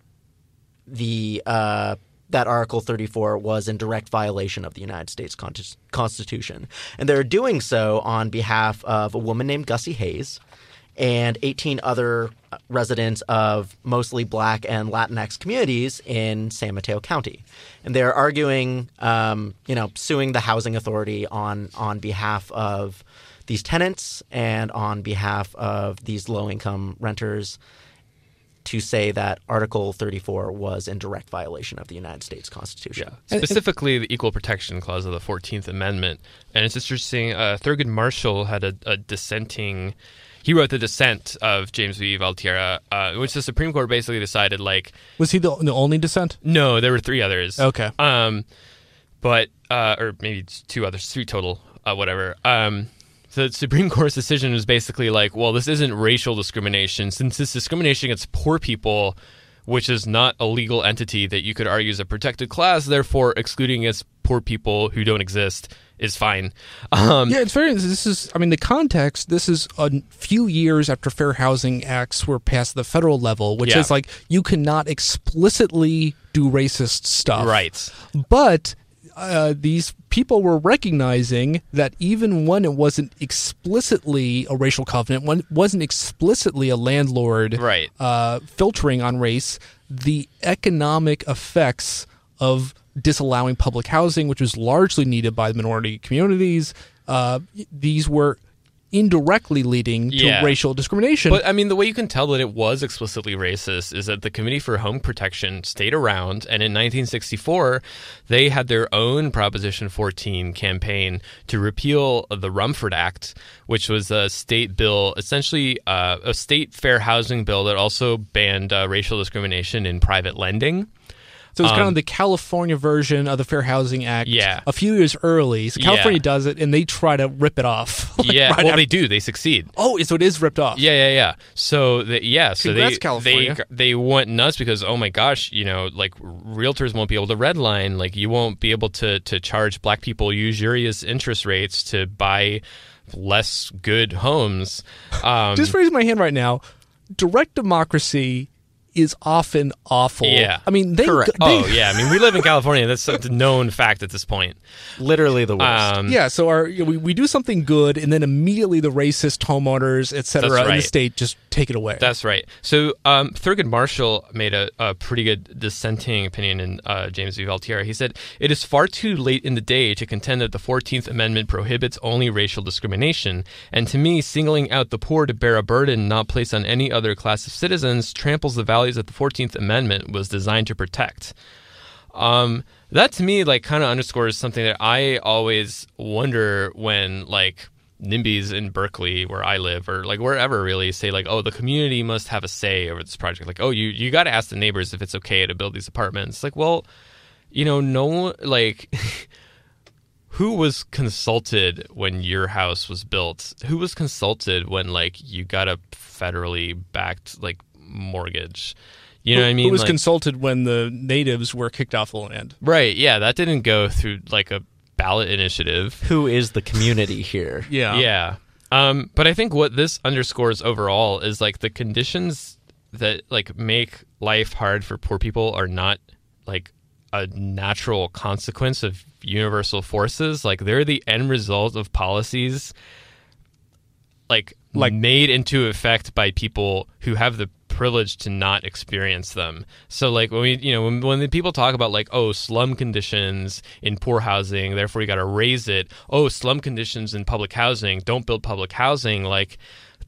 the uh, that Article 34 was in direct violation of the United States Con- Constitution, and they're doing so on behalf of a woman named Gussie Hayes and 18 other residents of mostly Black and Latinx communities in San Mateo County, and they're arguing, um, you know, suing the housing authority on on behalf of these tenants and on behalf of these low income renters to say that Article 34 was in direct violation of the United States Constitution. Yeah. Specifically, the Equal Protection Clause of the 14th Amendment. And it's interesting, uh, Thurgood Marshall had a, a, dissenting. He wrote the dissent of James v. Valtierra, uh, which the Supreme Court basically decided like. Was he the, the only dissent? No, there were three others. Okay. Um, but uh, or maybe two others, three total, uh, whatever. Um, the Supreme Court's decision was basically like, well, this isn't racial discrimination. Since this discrimination against poor people, which is not a legal entity that you could argue is a protected class, therefore excluding against poor people who don't exist is fine. Um, yeah, it's very. This is. I mean, the context. This is a few years after Fair Housing Acts were passed at the federal level, which Yeah. is like you cannot explicitly do racist stuff, Right. But uh, these people were recognizing that even when it wasn't explicitly a racial covenant, when it wasn't explicitly a landlord Right. uh, filtering on race, the economic effects of disallowing public housing, which was largely needed by the minority communities, uh, these were indirectly leading to racial discrimination. But I mean, the way you can tell that it was explicitly racist is that the Committee for Home Protection stayed around, and in 1964, they had their own Proposition 14 campaign to repeal the Rumford Act, which was a state bill, essentially uh, a state fair housing bill that also banned uh, racial discrimination in private lending. So it's kind Um, of the California version of the Fair Housing Act. Yeah. A few years early. So California Yeah. does it and they try to rip it off. Like, yeah, right well, after- they do. They succeed. Oh, so it is ripped off. Yeah, yeah, yeah. So the, yeah, so Congrats, they California. they they went nuts because oh my gosh, you know, like realtors won't be able to redline, like you won't be able to to charge black people usurious interest rates to buy less good homes. Um, Just raising my hand right now. Direct democracy is often awful. yeah, I mean, they. Correct. they oh yeah, I mean we live in California. That's a known fact at this point. Literally the worst. Um, Yeah, so our we, we do something good, and then immediately the racist homeowners, et cetera, That's in the state just take it away. That's right. So um, Thurgood Marshall made a, a pretty good dissenting opinion in uh, James v. Valtierra. He said, It is far too late in the day to contend that the 14th Amendment prohibits only racial discrimination. And to me, singling out the poor to bear a burden not placed on any other class of citizens tramples the values that the 14th Amendment was designed to protect. Um, that to me, like, kind of underscores something that I always wonder when, like, NIMBYs in Berkeley, where I live, or like wherever really, say like, oh, the community must have a say over this project. Like, oh, you you got to ask the neighbors if it's okay to build these apartments. Like, well, you know, no, like, who was consulted when your house was built? Who was consulted when like you got a federally backed like mortgage? You know Who- what I mean? Who was Like- consulted when the natives were kicked off the land? Right. Yeah, that didn't go through like a ballot initiative. Who is the community here? Yeah. Yeah. Um, but I think what this underscores overall is like the conditions that like make life hard for poor people are not like a natural consequence of universal forces. Like they're the end result of policies like Like- made into effect by people who have the privilege to not experience them. So like when we you know when, when people talk about like oh slum conditions in poor housing therefore you got to raise it. Oh slum conditions in public housing don't build public housing like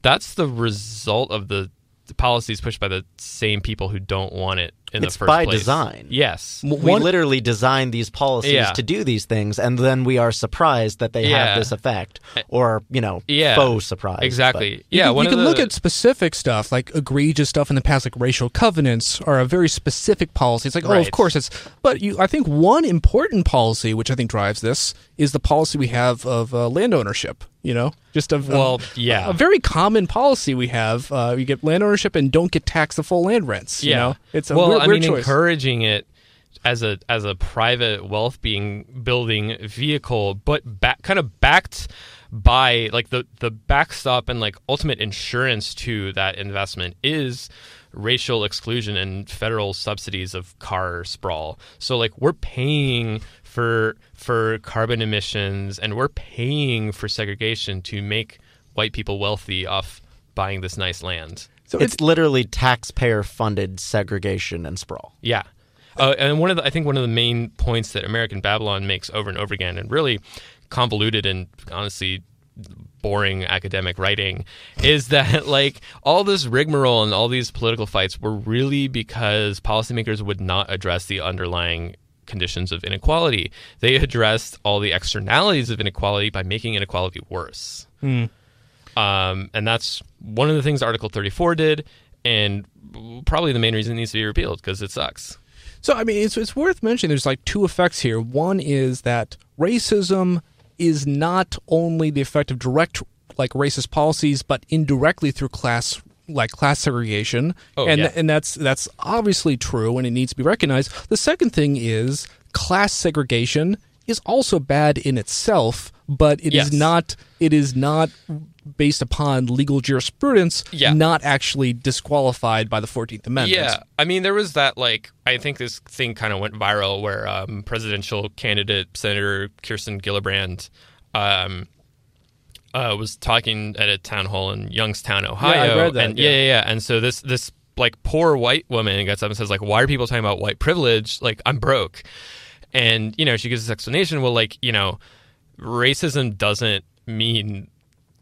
that's the result of the policies pushed by the same people who don't want it in it's the first by place. design. Yes. we One- literally design these policies Yeah. to do these things, and then we are surprised that they Yeah. have this effect, or you know, Yeah. faux surprise. Exactly. You yeah. can, one you of can look at specific stuff like egregious stuff in the past, like racial covenants, are a very specific policy. It's like, oh, of course it's. But you, I think one important policy, which I think drives this, is the policy we have of uh, land ownership. You know, just of Well, of- yeah. a very common policy we have. Uh, you get land ownership and don't get taxed the full land rents. You yeah. know, it's a well, weird, I mean, choice. encouraging it as a as a private wealth being building vehicle, but back, kind of backed by like the the backstop and like ultimate insurance to that investment is racial exclusion and federal subsidies of car sprawl. So like we're paying for for carbon emissions and we're paying for segregation to make white people wealthy off buying this nice land. So it's literally taxpayer funded segregation and sprawl. Yeah. Uh, and one of the, I think one of the main points that American Babylon makes over and over again, and really convoluted and honestly boring academic writing, is that like all this rigmarole and all these political fights were really because policymakers would not address the underlying conditions of inequality. They addressed all the externalities of inequality by making inequality worse. Um, and that's one of the things Article 34 did, and probably the main reason it needs to be repealed because it sucks. So I mean, it's it's worth mentioning. There's like two effects here. One is that racism is not only the effect of direct like racist policies, but indirectly through class like class segregation, Oh, and yeah. and that's that's obviously true, and it needs to be recognized. The second thing is class segregation is also bad in itself, but it is Yes. not it is not based upon legal jurisprudence, Yeah. not actually disqualified by the Fourteenth Amendment. Yeah, I mean, there was that like I think this thing kind of went viral where um, presidential candidate Senator Kirsten Gillibrand um, uh, was talking at a town hall in Youngstown, Ohio. read that, and yeah. yeah, yeah, yeah. And so this this like poor white woman gets up and says like, "Why are people talking about white privilege? Like I'm broke." And you know, she gives this explanation. Well, like you know, racism doesn't mean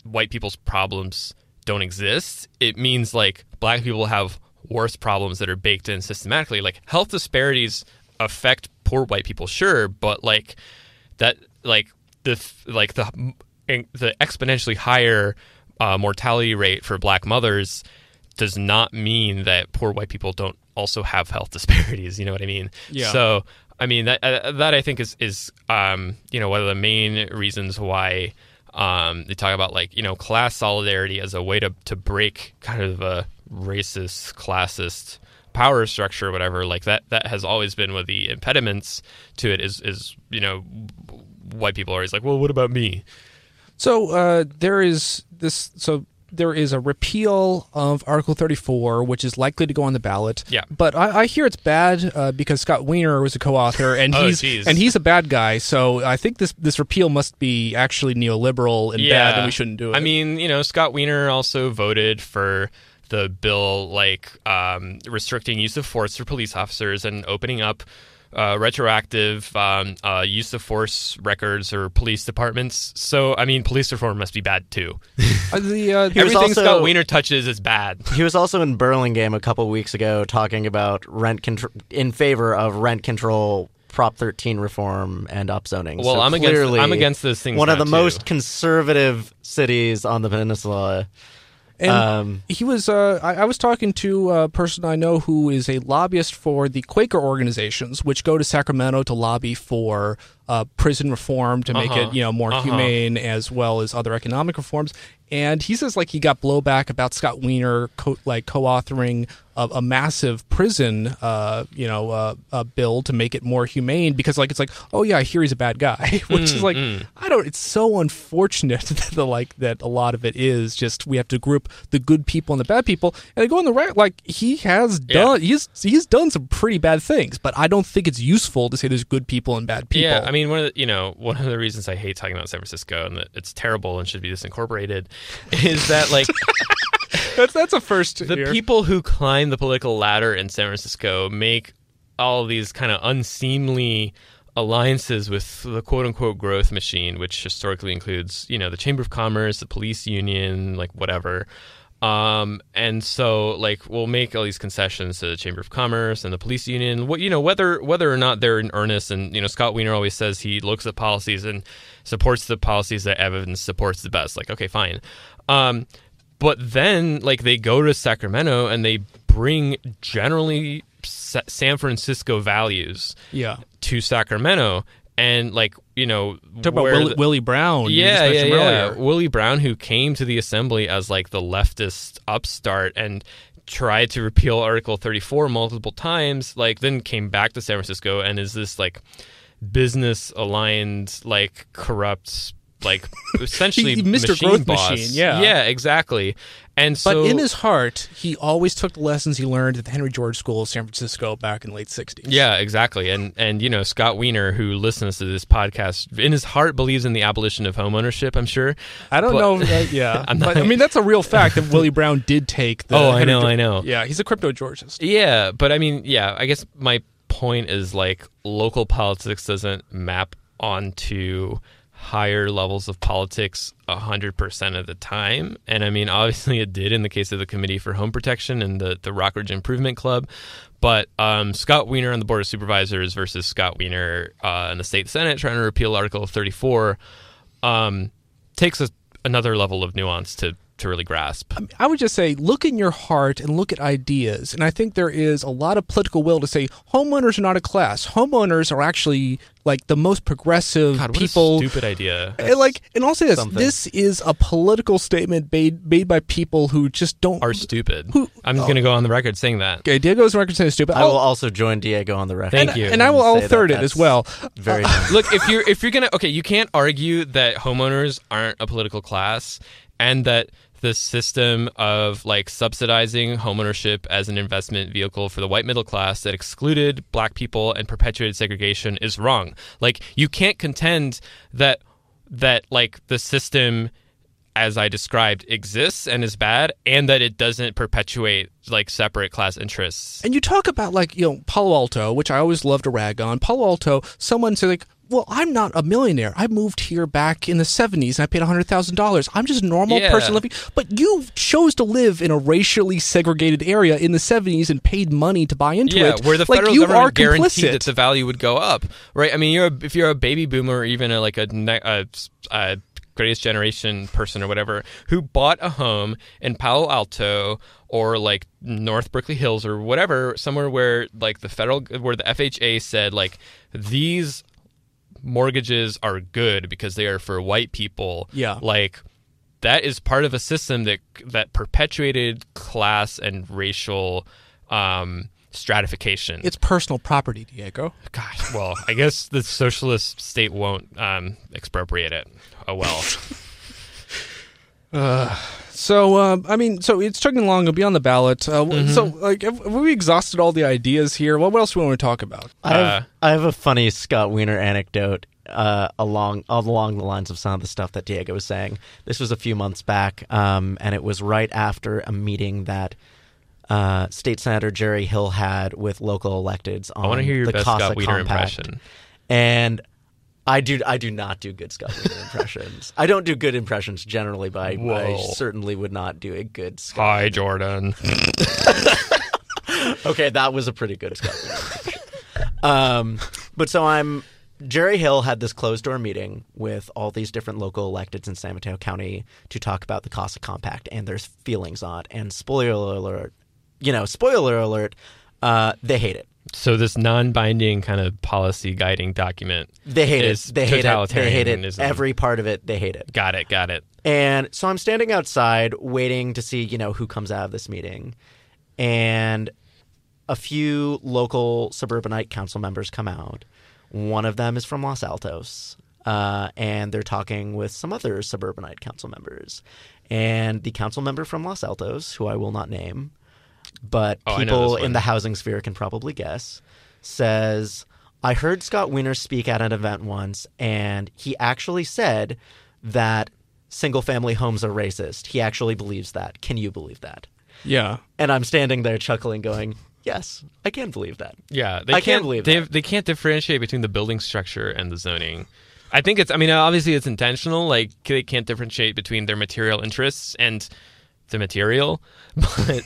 white people's problems don't exist. It means like black people have worse problems that are baked in systematically. Like health disparities affect poor white people, sure, but like that, like the like the the exponentially higher uh, mortality rate for black mothers does not mean that poor white people don't also have health disparities. You know what I mean? Yeah. So I mean that uh, that I think is is um, you know one of the main reasons why um, they talk about like you know class solidarity as a way to to break kind of a racist classist power structure or whatever like that that has always been one of the impediments to it is is you know white people are always like well what about me So uh, there is this. So there is a repeal of Article 34, which is likely to go on the ballot. Yeah. But I, I hear it's bad uh, because Scott Wiener was a co-author, and Oh, he's geez. and he's a bad guy. So I think this this repeal must be actually neoliberal and bad, and we shouldn't do it. I mean, you know, Scott Wiener also voted for the bill like um, restricting use of force for police officers and opening up uh, retroactive um, uh, use of force records or police departments. So, I mean, police reform must be bad too. Uh, the uh, Everything also- Scott Wiener touches is bad. He was also in Burlingame a couple weeks ago talking about rent control in favor of rent control. Prop 13 reform and upzoning. Well, So I'm against- clearly I'm against those things One of the too. most conservative cities on the peninsula. And Um, he was. Uh, I, I was talking to a person I know who is a lobbyist for the Quaker organizations, which go to Sacramento to lobby for uh, prison reform to make Uh-huh. it, you know, more Uh-huh. humane as well as other economic reforms. And he says like he got blowback about Scott Wiener co- like co-authoring a, a massive prison, uh, you know, uh, uh, bill to make it more humane because like it's like, oh yeah, I hear he's a bad guy, which is like I don't. It's so unfortunate that the like that a lot of it is just we have to group the good people and the bad people, and they go on the right. Like he has Yeah. done, he's he's done some pretty bad things, but I don't think it's useful to say there's good people and bad people. Yeah, I mean, one of the, you know one of the reasons I hate talking about San Francisco and that it's terrible and should be disincorporated is that like that's that's a first. the here. people who climb the political ladder in San Francisco make all these kind of unseemly alliances with the quote unquote growth machine, which historically includes, you know, the Chamber of Commerce, the police union, like whatever. Um, and so like we'll make all these concessions to the Chamber of Commerce and the police union. What you know, whether whether or not they're in earnest, and you know, Scott Wiener always says he looks at policies and supports the policies that evidence supports the best. Like, okay, fine. Um, but then like they go to Sacramento and they bring generally Sa- San Francisco values Yeah. to Sacramento, and like you know, Talk about Willie, the- Willie Brown. yeah, yeah, yeah. earlier. Willie Brown, who came to the assembly as like the leftist upstart and tried to repeal Article 34 multiple times, like then came back to San Francisco and is this like business aligned, like corrupt, like essentially Mr. machine Growth boss. Machine, yeah. yeah, exactly. And so, But in his heart, he always took the lessons he learned at the Henry George School of San Francisco back in the late 60s. Yeah, exactly. And and you know, Scott Wiener, who listens to this podcast, in his heart believes in the abolition of home ownership, I'm sure. I don't But- know. uh, yeah. I'm but, I mean, that's a real fact that Willie Brown did take the. Oh, I know, Geor- I know. Yeah, he's a crypto Georgist. Yeah, but I mean, yeah, I guess my point is like local politics doesn't map onto higher levels of politics 100% of the time. And I mean, obviously it did in the case of the Committee for Home Protection and the, the Rockridge Improvement Club. But um, Scott Wiener on the Board of Supervisors versus Scott Wiener uh, in the state Senate trying to repeal Article 34 um, takes a, another level of nuance to, to really grasp. I would just say, look in your heart and look at ideas. And I think there is a lot of political will to say homeowners are not a class. Homeowners are actually like the most progressive God, what people. a stupid idea. And like, and I'll say this: something. this is a political statement made made by people who just don't. Are stupid. Who- I'm oh. going to go on the record saying that. okay, Diego's record saying stupid. I will I'll- also join Diego on the record. Thank and, you. and I will. I'll say that third it as well. Very uh, Look, if you're if you're gonna okay, you can't argue that homeowners aren't a political class, and that the system of like subsidizing homeownership as an investment vehicle for the white middle class that excluded black people and perpetuated segregation is wrong. Like you can't contend that that like the system as I described exists and is bad and that it doesn't perpetuate like separate class interests. And you talk about like you know Palo Alto, which I always love to rag on. Palo Alto, someone said like, "Well, I'm not a millionaire. I moved here back in the '70s and I paid hundred thousand dollars. I'm just a normal Yeah. person living." But you chose to live in a racially segregated area in the '70s and paid money to buy into yeah, it. where the like, federal you government are guaranteed complicit. that the value would go up, right? I mean, you're a, if you're a baby boomer or even a, like a, a, a greatest generation person or whatever who bought a home in Palo Alto or like North Berkeley Hills or whatever, somewhere where like the federal where the FHA said like these mortgages are good because they are for white people. Yeah. like that is part of a system that that perpetuated class and racial um, stratification. it's personal property, Diego. God, well, I guess the socialist state won't um, expropriate it. Oh well. So, um, I mean, so it's chugging along. It'll be on the ballot. Uh, Mm-hmm. So, like, have, have we exhausted all the ideas here? What, what else do we want to talk about? I have, Uh, I have a funny Scott Wiener anecdote uh, along along the lines of some of the stuff that Diego was saying. This was a few months back, um, and it was right after a meeting that uh, State Senator Jerry Hill had with local electeds on I want to hear your the best CASA Scott Wiener compact. impression. And I do I do not do good Scott impressions. I don't do good impressions generally, but I, I Whoa. certainly would not do a good Scott. Hi, Jordan. Okay, that was a pretty good Scott impression. um, but so I'm Jerry Hill had this closed door meeting with all these different local electeds in San Mateo County to talk about the CASA Compact and their feelings on it. And spoiler alert, you know, spoiler alert, uh, they hate it. So this non-binding kind of policy guiding document. They hate it. They hate it. They hate it. Every part of it, they hate it. Got it. Got it. And so I'm standing outside waiting to see, you know, who comes out of this meeting. And a few local suburbanite council members come out. One of them is from Los Altos. Uh, and they're talking with some other suburbanite council members. And the council member from Los Altos, who I will not name, but Oh, people in the housing sphere can probably guess, says, I heard Scott Wiener speak at an event once, and he actually said that single family homes are racist. He actually believes that. Can you believe that? Yeah. And I'm standing there chuckling, going, Yes, I can believe that. Yeah, they I can't can't believe they that. they can't differentiate between the building structure and the zoning. I think it's. I mean, obviously it's intentional. Like they can't differentiate between their material interests and the material, but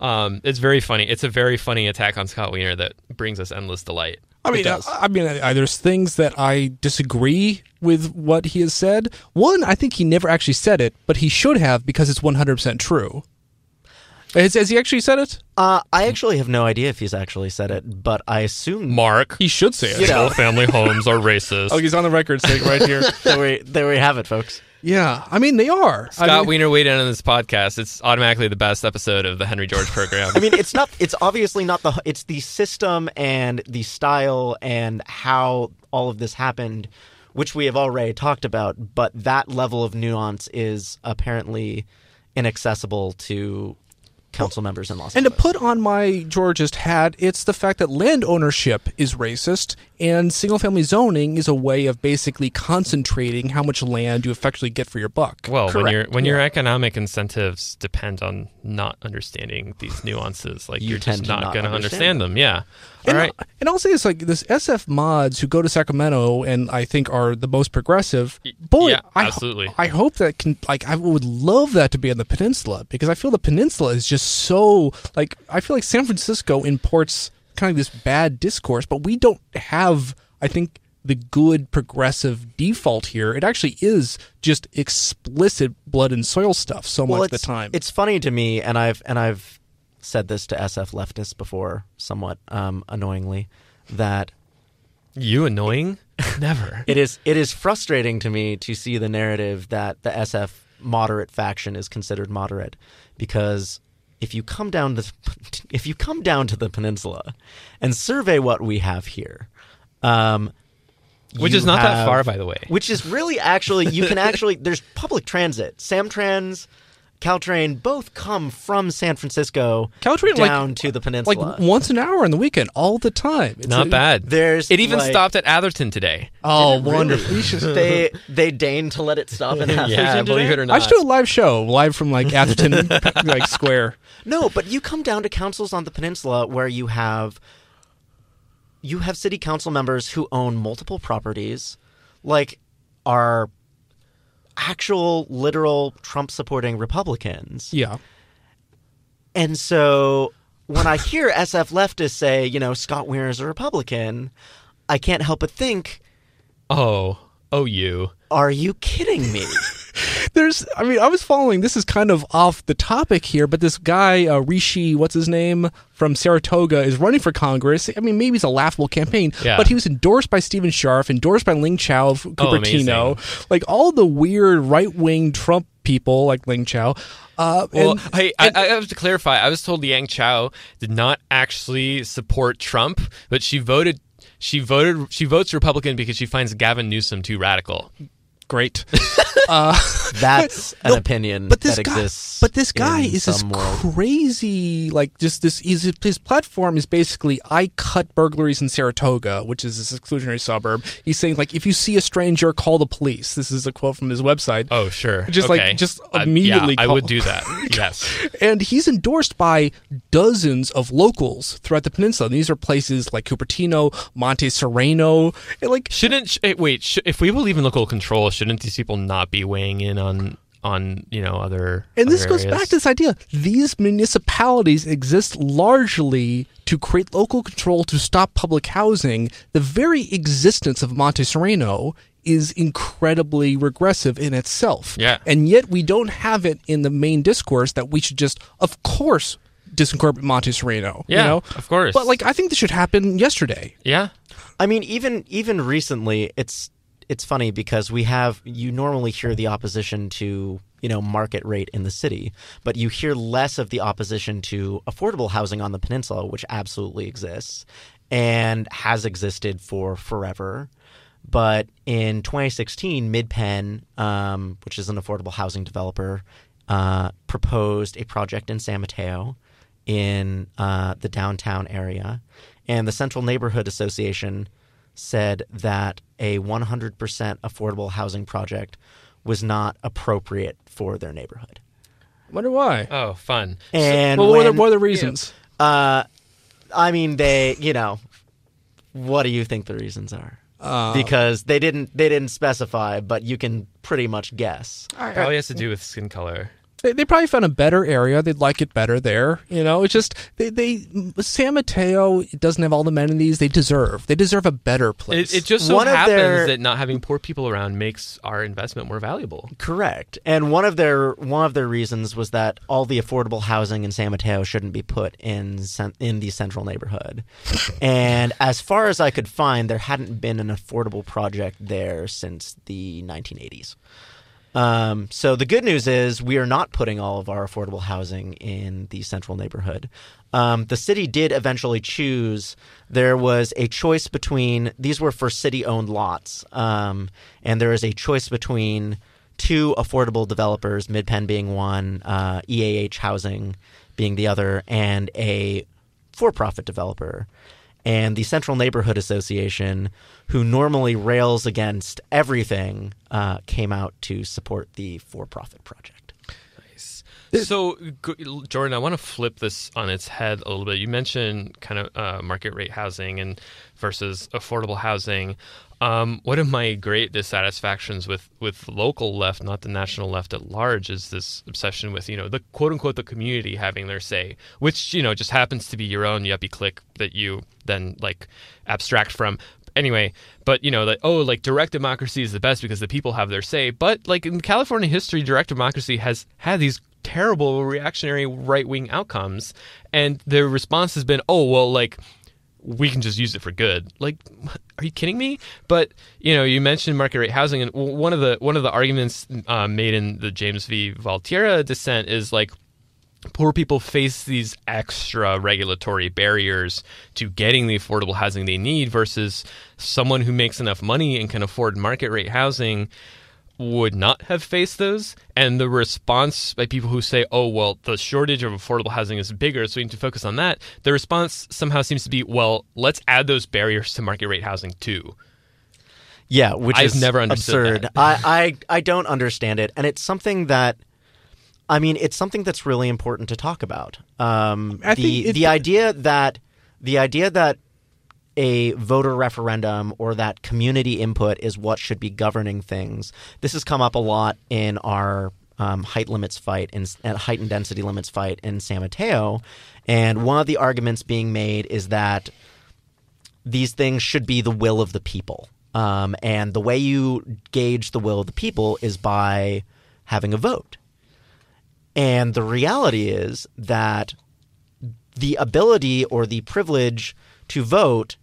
um, it's very funny. It's a very funny attack on Scott Wiener that brings us endless delight. I mean, uh, I mean, uh, there's things that I disagree with what he has said. One, I think he never actually said it, but he should have because it's 100% true. Has, has he actually said it? Uh, I actually have no idea if he's actually said it, but I assume Mark, He should say it. You know. all family homes are racist. Oh, he's on the record saying right here. there we there we have it, folks. Yeah, I mean, they are. I Scott mean, Wiener weighed in on this podcast. It's automatically the best episode of the Henry George program. I mean, it's not. It's obviously not the. It's the system and the style and how all of this happened, which we have already talked about. But that level of nuance is apparently inaccessible to council members in Los Angeles. And to put on my Georgist hat, it's the fact that land ownership is racist and single family zoning is a way of basically concentrating how much land you effectively get for your buck. well, when Correct. your when your economic incentives depend on not understanding these nuances, like You you're just not, not going to understand understand them. Yeah. All and, right. and I'll say this like this SF mods who go to Sacramento and I think are the most progressive. Boy, yeah, I, absolutely. I hope that can like I would love that to be on the peninsula because I feel the peninsula is just so like I feel like San Francisco imports kind of this bad discourse, but we don't have I think the good progressive default here. It actually is just explicit blood and soil stuff so well, much of the time. It's funny to me, and I've and I've said this to SF leftists before, somewhat um, annoyingly, that You annoying? Never. it is it is frustrating to me to see the narrative that the SF moderate faction is considered moderate because if you come down to if you come down to the peninsula and survey what we have here um Which is not that far, by the way. which is really actually you can actually there's public transit samtrans caltrain both come from san francisco Caltrain, like- down to the peninsula. like once an hour on the weekend, all the time. It's Not a- bad. There's, it even like- stopped at Atherton today. Oh, Did it really? wonderful! They they deigned to let it stop in Atherton yeah, believe it or not. I should do a live show, live from like Atherton, like Square. No, but you come down to councils on the peninsula where you have you have city council members who own multiple properties, like are actual literal Trump supporting Republicans. Yeah, And so when I hear SF leftists say, you know, Scott Weir is a Republican, I can't help but think, Oh, oh, you. are you kidding me? there's. I mean, I was following. This is kind of off the topic here, but this guy uh, Rishi, what's his name, from Saratoga, is running for Congress. I mean, maybe it's a laughable campaign, Yeah. but he was endorsed by Stephen Sharf, endorsed by Liang Chao of Oh, Cupertino, like all the weird right wing Trump people, like Liang Chao. Uh, Well, and- hey, I, I have to clarify. I was told Yang Chow did not actually support Trump, but she voted. She voted. She votes Republican because she finds Gavin Newsom too radical. Great. That's an No, opinion but this that guy, exists. but this guy is this world. crazy, like just this. His, his platform is basically, I cut burglaries in Saratoga, which is this exclusionary suburb. He's saying like, if you see a stranger, call the police. This is a quote from his website. Oh, sure. Just like- Okay. just Uh, immediately yeah, I would do that. yes. And he's endorsed by dozens of locals throughout the peninsula. And these are places like Cupertino, Monte Sereno, and like Shouldn't sh- eh, wait? Sh- if we believe in local control, shouldn't these people not be weighing in on on you know other? And this other goes areas? back to this idea. These municipalities exist largely to create local control to stop public housing. The very existence of Monte Sereno is incredibly regressive in itself. Yeah. And yet we don't have it in the main discourse that we should just, of course, disincorporate Monte Sereno. Yeah, you know? of course. But like I think this should happen yesterday. yeah. I mean, even even recently, it's it's funny because we have you normally hear the opposition to you know market rate in the city, but you hear less of the opposition to affordable housing on the peninsula, which absolutely exists and has existed for forever. But in 2016, MidPen, um, which is an affordable housing developer, uh, proposed a project in San Mateo in uh, the downtown area. And the Central Neighborhood Association said that a 100% affordable housing project was not appropriate for their neighborhood. I Wonder why. Oh, fun. And well, what are, the, what are the reasons? uh, I mean, they, you know, what do you think the reasons are? Uh, because they didn't they didn't specify, but you can pretty much guess. Probably has to do with skin color. They, they probably found a better area. They'd like it better there. You know, it's just they, they San Mateo doesn't have all the amenities they deserve. They deserve a better place. It, it just so One happens their- that not having poor people around makes our investment more valuable. Correct. And one of their one of their reasons was that all the affordable housing in San Mateo shouldn't be put in in the central neighborhood. and as far as I could find, there hadn't been an affordable project there since the 1980s. Um, so the good news is we are not putting all of our affordable housing in the central neighborhood. Um, the city did eventually choose. There was a choice between these were for city-owned lots, um, and there is a choice between two affordable developers, Midpen being one, uh, EAH Housing being the other, and a for-profit developer. And the Central Neighborhood Association, who normally rails against everything, uh, came out to support the for-profit project. Nice. So, Jordan, I want to flip this on its head a little bit. You mentioned kind of uh, market rate housing and versus affordable housing. Um, one of my great dissatisfactions with, with local left, not the national left at large, is this obsession with you know the quote unquote the community having their say, which you know just happens to be your own yuppie clique that you then like abstract from anyway, but you know, like oh, like direct democracy is the best because the people have their say. But like in California history, direct democracy has had these terrible reactionary right wing outcomes, and the response has been, oh well, like we can just use it for good. Like, are you kidding me? But you know, you mentioned market rate housing, and one of the one of the arguments uh, made in the James v. Valtierra dissent is like poor people face these extra regulatory barriers to getting the affordable housing they need versus someone who makes enough money and can afford market rate housing would not have faced those and the response by people who say oh well the shortage of affordable housing is bigger so we need to focus on that the response somehow seems to be well let's add those barriers to market rate housing too Yeah, which I've is never understood absurd. I, I I don't understand it, and it's something that, I mean, it's something that's really important to talk about. Um, I the think the idea that the idea that a voter referendum or that community input is what should be governing things. This has come up a lot in our um, height limits fight and uh, height and density limits fight in San Mateo, and one of the arguments being made is that these things should be the will of the people. Um, and the way you gauge the will of the people is by having a vote. And the reality is that the ability or the privilege to vote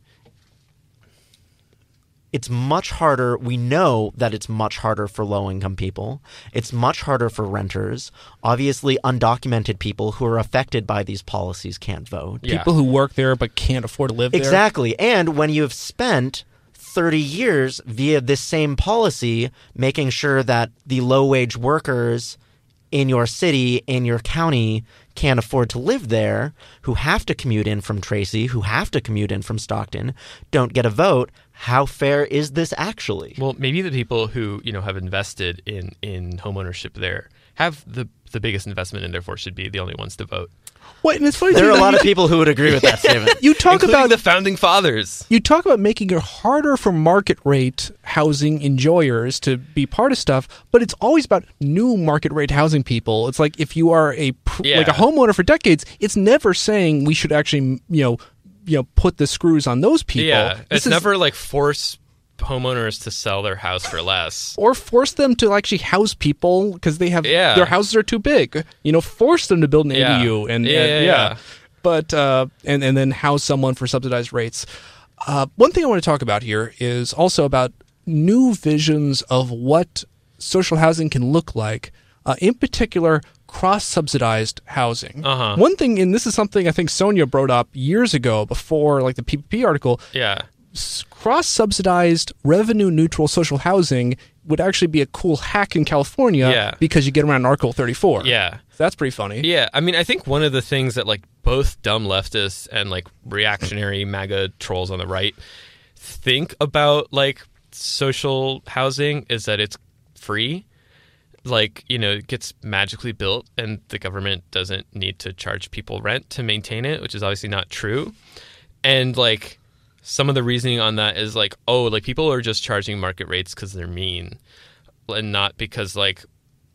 it's much harder. We know that it's much harder for low income people. It's much harder for renters. Obviously, undocumented people who are affected by these policies can't vote. Yeah. People who work there but can't afford to live there. Exactly. And when you have spent 30 years via this same policy making sure that the low wage workers in your city, in your county, can't afford to live there, who have to commute in from Tracy, who have to commute in from Stockton, don't get a vote, how fair is this actually? Well, maybe the people who you know have invested in in homeownership there have the the biggest investment, and therefore should be the only ones to vote. Wait, and it's funny. There are a lot of people who would agree with that statement. you talk Including about the founding fathers. you talk about making it harder for market rate housing enjoyers to be part of stuff, but it's always about new market rate housing people. It's like if you are a pr- Yeah. like a homeowner for decades, it's never saying we should actually you know you know put the screws on those people. Yeah, This it's is- never like force homeowners to sell their house for less. or force them to actually house people because they have Yeah. their houses are too big. You know, force them to build an Yeah. ADU and Yeah, and- yeah. But uh, and and then house someone for subsidized rates. Uh, one thing I want to talk about here is also about new visions of what social housing can look like. Uh, in particular, cross-subsidized housing. Uh-huh. One thing, and this is something I think Sonia brought up years ago before, like the PPP article Yeah, cross subsidized revenue neutral social housing would actually be a cool hack in California Yeah. because you get around Article 34. yeah. So that's pretty funny. Yeah, I mean, I think one of the things that like both dumb leftists and like reactionary MAGA trolls on the right think about like social housing is that it's free. Like, you know, it gets magically built and the government doesn't need to charge people rent to maintain it, which is obviously not true. And like some of the reasoning on that is like, oh, like people are just charging market rates because they're mean and not because like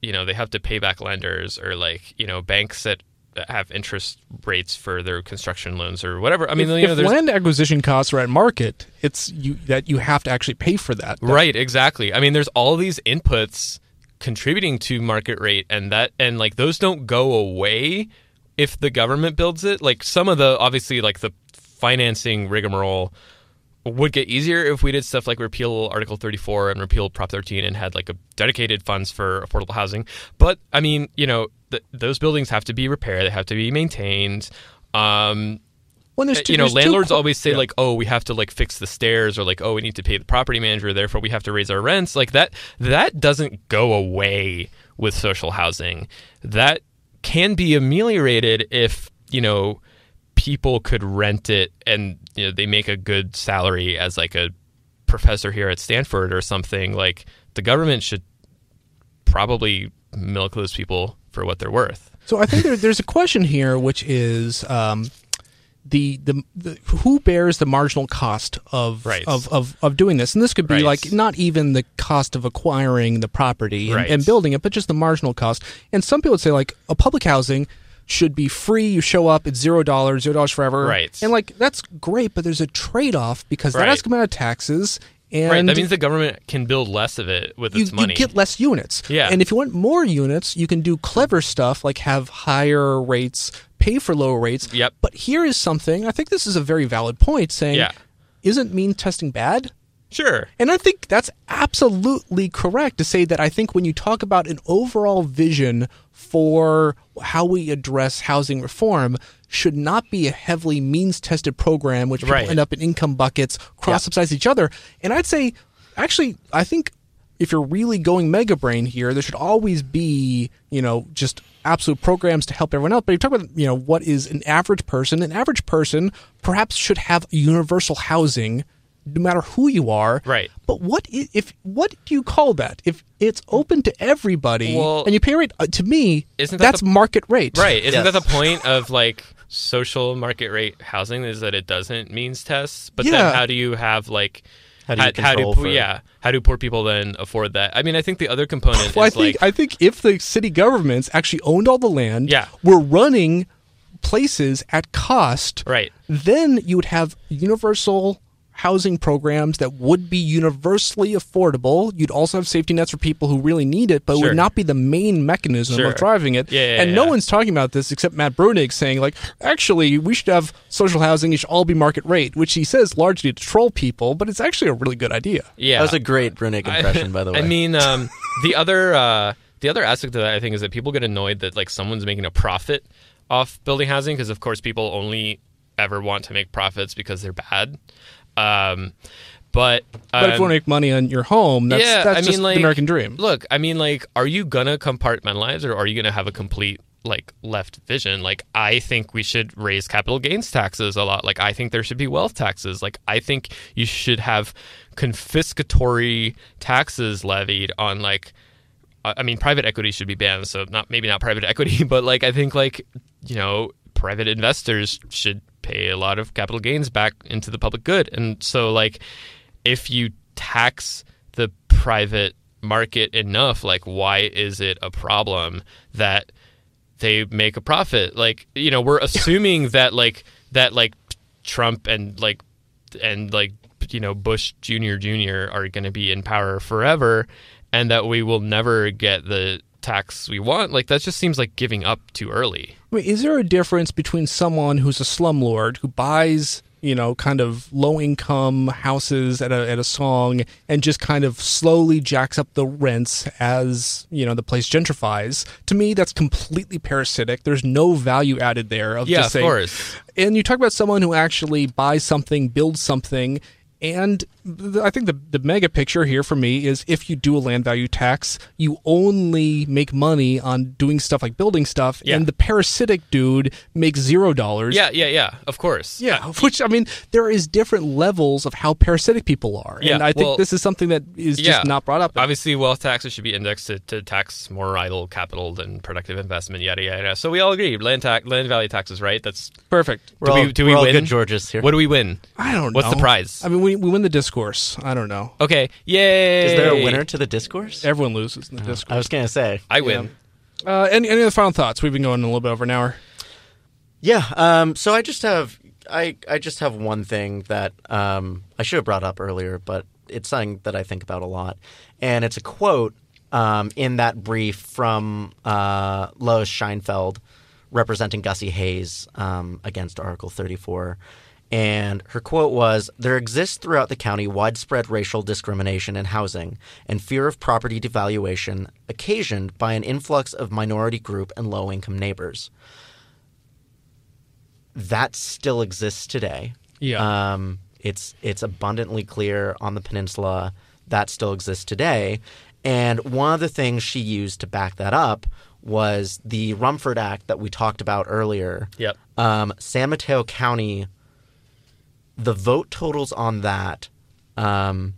you know they have to pay back lenders or like you know banks that have interest rates for their construction loans or whatever. I mean, if, you know, if land acquisition costs are at market, it's you that you have to actually pay for that. Right, exactly. I mean, there's all these inputs contributing to market rate, and that and like those don't go away if the government builds it. Like some of the obviously like the financing rigmarole would get easier if we did stuff like repeal Article 34 and repeal Prop 13 and had like a dedicated funds for affordable housing. But I mean, you know, th- those buildings have to be repaired, they have to be maintained. Um, When there's two, you know, there's landlords qu- always say yeah. like, "Oh, we have to like fix the stairs," or like, "Oh, we need to pay the property manager, therefore we have to raise our rents." Like that, that doesn't go away with social housing. That can be ameliorated if you know people could rent it and you know they make a good salary as like a professor here at Stanford or something. Like the government should probably milk those people for what they're worth. So I think there, there's a question here, which is um, the, the the who bears the marginal cost of, Right. of, of of doing this, and this could be Right. like not even the cost of acquiring the property and, Right. and building it, but just the marginal cost. And some people would say like a public housing should be free. You show up, it's zero dollars, zero dollars forever, Right. And like that's great, but there's a trade off because that Right. has to come out of taxes. And right. That means the government can build less of it with you, its money. you get less units. Yeah. And if you want more units, you can do clever stuff like have higher rates, pay for lower rates. Yep. But here is something, I think this is a very valid point saying, Yeah. isn't mean testing bad? sure. And I think that's absolutely correct to say that I think when you talk about an overall vision for how we address housing reform should not be a heavily means tested program which people Right. end up in income buckets cross subsidize each other. And I'd say actually I think if you're really going mega brain here, there should always be, you know, just absolute programs to help everyone else. But you talk about, you know, what is an average person? An average person perhaps should have universal housing no matter who you are. Right. But what if what do you call that? If it's open to everybody Well- and you pay rate uh, to me, Isn't that that's the- market rate. Right. Isn't Yes. that the point of like social market rate housing is that it doesn't means tests? But Yeah. then how do you have like How do you how, control do for- yeah how do poor people then afford that? I mean, I think the other component Well, I think like I think if the city governments actually owned all the land, Yeah. were running places at cost, right. then you would have universal housing programs that would be universally affordable. You'd also have safety nets for people who really need it, but it would not be the main mechanism Sure. of driving it. Yeah, yeah, and no one's talking about this except Matt Bruenig saying, like, actually, we should have social housing. It should all be market rate, which he says largely to troll people, but it's actually a really good idea. Yeah. That was a great Brunig impression, by the way. I mean, um, the other uh, the other aspect of that I think is that people get annoyed that like someone's making a profit off building housing because of course people only ever want to make profits because they're bad. Um, but But if um, you want to make money on your home, that's, yeah, that's I just mean, like, the American dream. Look, I mean, like, are you gonna compartmentalize or are you gonna have a complete like left vision? Like, I think we should raise capital gains taxes a lot. Like, I think there should be wealth taxes. Like, I think you should have confiscatory taxes levied on like. I I mean, private equity should be banned. So not maybe not private equity, but like I think like you know private investors should pay a lot of capital gains back into the public good. And so like if you tax the private market enough, like why is it a problem that they make a profit? Like, you know, we're assuming that like that like Trump and like and like you know Bush Junior Junior are going to be in power forever, and that we will never get the tax we want. Like that just seems like giving up too early. I mean, is there a difference between someone who's a slumlord who buys, you know, kind of low income houses at a at a song and just kind of slowly jacks up the rents as, you know, the place gentrifies? To me, that's completely parasitic. There's no value added there of Yeah, just of course. and you talk about someone who actually buys something, builds something, and I think the the mega picture here for me is if you do a land value tax, you only make money on doing stuff like building stuff, Yeah. and the parasitic dude makes zero dollars. Yeah, yeah, yeah. Of course. Yeah, uh, which I mean, there is different levels of how parasitic people are, Yeah, and I think well, this is something that is just yeah. not brought up. Obviously, wealth taxes should be indexed to, to tax more idle capital than productive investment. Yada yada. yada. So we all agree, land tax, land value taxes, right? That's Perfect. we're do all, we do we we're all win? good Georges here. What do we win? I don't know. What's the prize? I mean, we, we win the discourse. I don't know. Okay, yay! Is there a winner to the discourse? Everyone loses in the discourse. I was gonna say. I win. Uh, any, any other final thoughts? We've been going a little bit over an hour. Yeah. Um, so I just have I I just have one thing that um, I should have brought up earlier, but it's something that I think about a lot, and it's a quote um, in that brief from uh, Lois Sheinfeld representing Gussie Hayes um, against Article 34. And her quote was There exists throughout the county widespread racial discrimination in housing and fear of property devaluation occasioned by an influx of minority group and low income neighbors. That still exists today. Yeah. Um, it's it's abundantly clear on the peninsula that still exists today. And one of the things she used to back that up was the Rumford Act that we talked about earlier. Yep. Um, San Mateo County, the vote totals on that, um,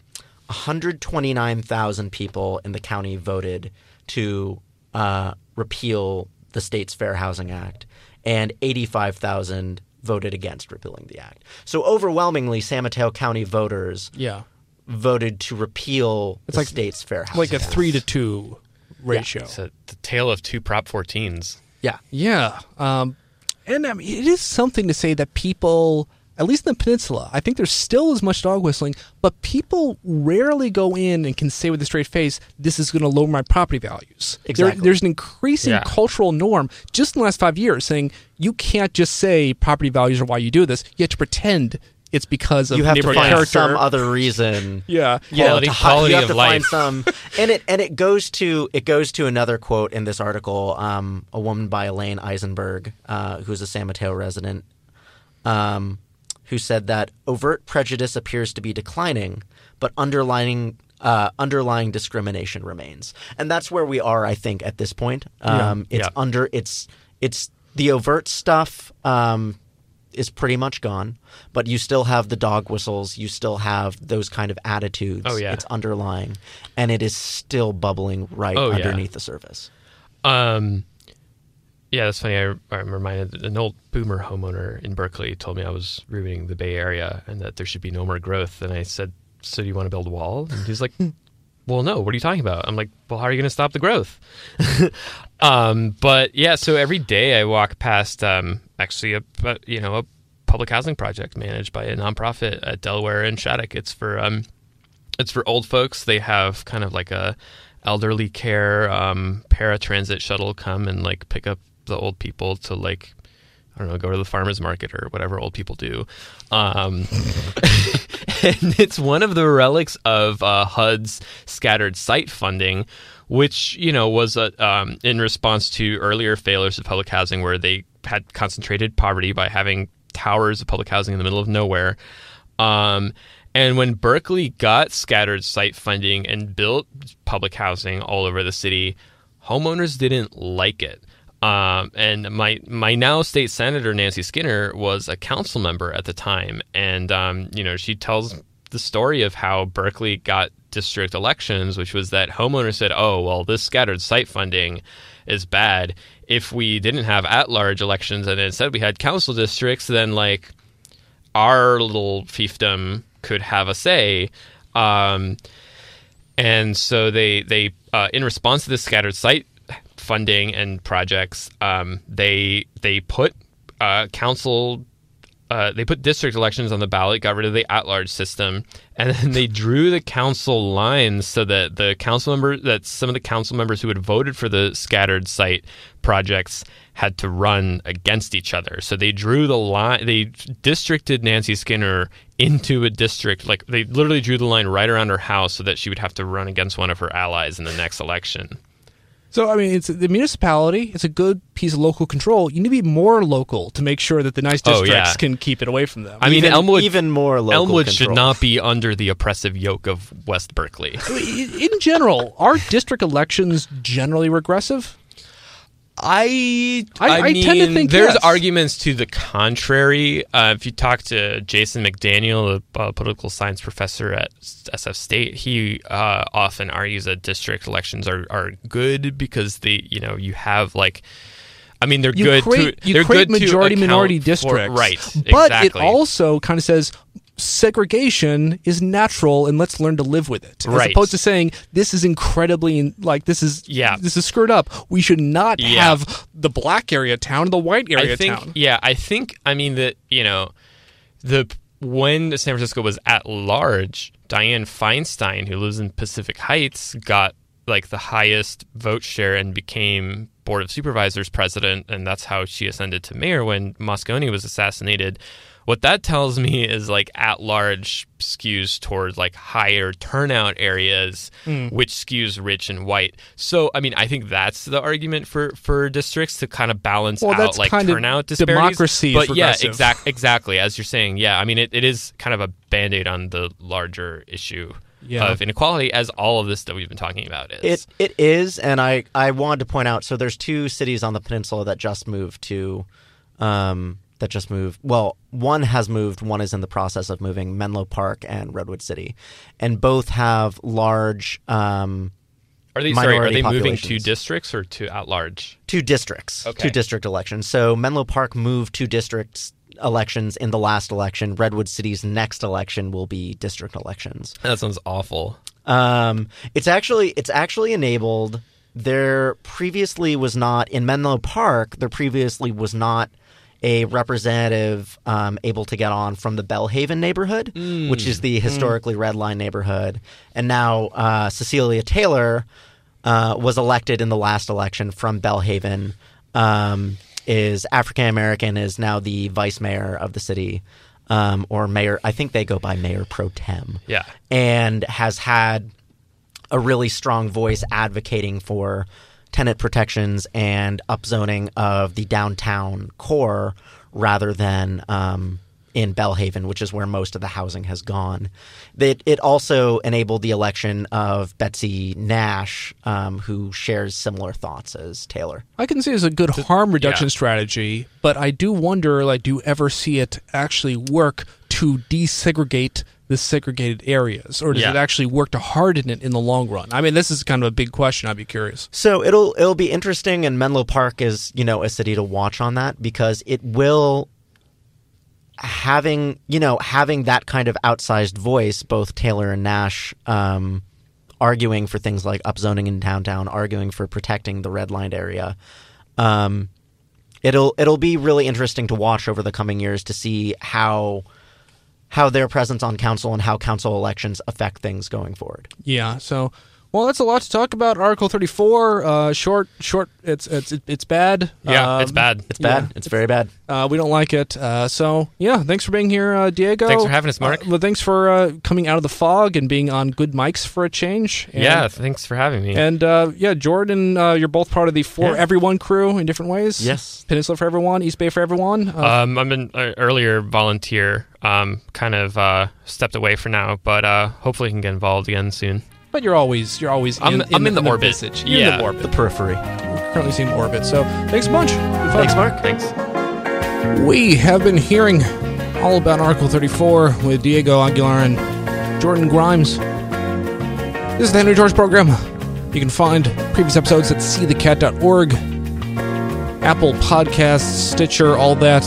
129,000 people in the county voted to uh, repeal the state's Fair Housing Act, and 85,000 voted against repealing the act. So overwhelmingly, San Mateo County voters yeah. voted to repeal It's the like- state's Fair Housing Like a Act. three to two ratio. It's a, the tale of two Prop 14s. Yeah. Yeah. Um, and I mean, it is something to say that people, at least in the peninsula, I think there's still as much dog whistling, but people rarely go in and can say with a straight face, this is going to lower my property values. There- Exactly. there's an increasing Yeah. cultural norm just in the last five years saying you can't just say property values are why you do this. You have to pretend it's because of You have to find character. some other reason. yeah. you know, Quality- to hi- quality you have of to life. find some, and it and it goes to it goes to another quote in this article. Um, a woman by Elaine Eisenberg, uh, who's a San Mateo resident, um, who said that overt prejudice appears to be declining, but underlying uh, underlying discrimination remains, and that's where we are, I think, at this point. Um, It's Yeah. under it's it's the overt stuff. Um, is pretty much gone, but you still have the dog whistles. You still have those kind of attitudes. Oh, yeah. it's underlying, and it is still bubbling right Oh, yeah. underneath the surface. Um, yeah, that's funny. I, I'm reminded an old boomer homeowner in Berkeley told me I was ruining the Bay Area and that there should be no more growth. And I said, "So do you want to build a wall?" And he's like, "Well, no. What are you talking about?" I'm like, "Well, how are you going to stop the growth?" um, but yeah, so every day I walk past um, actually a you know a public housing project managed by a nonprofit at Delaware and Shattuck. It's for um, it's for old folks. They have kind of like a elderly care um, paratransit shuttle come and like pick up the old people to like I don't know go to the farmers market or whatever old people do. Um, and it's one of the relics of uh, HUD's scattered site funding, which you know was uh, um, in response to earlier failures of public housing, where they had concentrated poverty by having towers of public housing in the middle of nowhere. Um, and when Berkeley got scattered site funding and built public housing all over the city, homeowners didn't like it. Um, and my my now state senator Nancy Skinner was a council member at the time, and um, you know she tells the story of how Berkeley got district elections, which was that homeowners said, "Oh, well, this scattered site funding is bad. If we didn't have at-large elections and instead we had council districts, then like our little fiefdom could have a say." Um, and so they they uh, in response to this scattered site funding and projects, um, they they put uh, council. Uh, they put district elections on the ballot, got rid of the at-large system, and then they drew the council lines so that the council member, that some of the council members who had voted for the scattered site projects had to run against each other. So they drew the line. They districted Nancy Skinner into a district, like they literally drew the line right around her house, so that she would have to run against one of her allies in the next election. So I mean, it's the municipality. It's a good piece of local control. You need to be more local to make sure that the nice Oh, districts yeah. can keep it away from them. I mean, even, Elmwood even more local Elmwood should not be under the oppressive yoke of West Berkeley. in in general, are district elections generally regressive? I I- I tend to think there's yes. arguments to the contrary. Uh, if you talk to Jason McDaniel, a uh, political science professor at SF State, he uh, often argues that district elections are, are good because they you know you have like. I mean, they're You good create to you they're create majority minority for- districts, right? But exactly. it also kind of says segregation is natural and let's learn to live with it. As Right. opposed to saying this is incredibly like this is Yeah. this is screwed up. We should not Yeah. have the black area town the white area I think, town. yeah, I think, I mean that you know, the when San Francisco was at large, Dianne Feinstein, who lives in Pacific Heights, got like the highest vote share and became board of supervisors president, and that's how she ascended to mayor when Moscone was assassinated. What that tells me is like at large skews towards like higher turnout areas, Hmm. which skews rich and white. So, I mean, I think that's the argument for for districts to kind of balance Well, out that's like kind of turnout disparities. democracy is but yeah, regressive. exact, exactly as you're saying. Yeah, I mean, it, it is kind of a band aid on the larger issue Yeah. of inequality, as all of this that we've been talking about is. It it is, and I I wanted to point out. So there's two cities on the peninsula that just moved to, um, that just moved. Well, one has moved. One is in the process of moving. Menlo Park and Redwood City, and both have large um, are they sorry? Are they moving to districts or to at large? two districts, Okay. two district elections. So Menlo Park moved two districts elections in the last election. Redwood City's next election will be district elections. That sounds awful. Um, it's actually it's actually enabled. There previously was not in Menlo Park. There previously was not a representative um, able to get on from the Belle Haven neighborhood, which is the historically red line neighborhood, and now uh, Cecilia Taylor uh, was elected in the last election from Belle Haven. Um, is African American is now the vice mayor of the city, um, or mayor. I think they go by mayor pro tem Yeah. and has had a really strong voice advocating for tenant protections and upzoning of the downtown core rather than um, in Belle Haven, which is where most of the housing has gone. It, it also enabled the election of Betsy Nash, um, who shares similar thoughts as Taylor. I can see it as a good harm reduction yeah. strategy, but I do wonder, like, do you ever see it actually work to desegregate the segregated areas, or does Yeah. it actually work to harden it in the long run? I mean, this is kind of a big question. I'd be curious. So it'll it'll be interesting, and Menlo Park is you know a city to watch on that because it will having you know having that kind of outsized voice, both Taylor and Nash um, arguing for things like upzoning in downtown, arguing for protecting the redlined area. Um, it'll it'll be really interesting to watch over the coming years to see how how their presence on council and how council elections affect things going forward. Yeah. So, well, that's a lot to talk about. Article thirty-four. Uh, short, short. It's it's it's bad. Yeah, it's Um, bad. It's bad. Yeah. It's very bad. Uh, we don't like it. Uh, so yeah, thanks for being here, uh, Diego. Thanks for having us, Mark. Uh, well, thanks for uh, coming out of the fog and being on good mics for a change. And, yeah, thanks for having me. And uh, yeah, Jordan, uh, you're both part of the For Yeah. Everyone crew in different ways. Yes. Peninsula for Everyone, East Bay for Everyone. Uh, Um, I'm an uh, earlier volunteer. Um, kind of uh, stepped away for now, but uh, hopefully can get involved again soon. But you're always you're always I'm- in, I'm in the orbit. visage. You're in Yeah. the orbit. The periphery. Currently seeing orbit. So thanks a bunch. Thanks, Mark. Thanks. We have been hearing all about Article 34 with Diego Aguilar and Jordan Grimes. This is the Henry George program. You can find previous episodes at seethecat.org, Apple Podcasts, Stitcher, all that.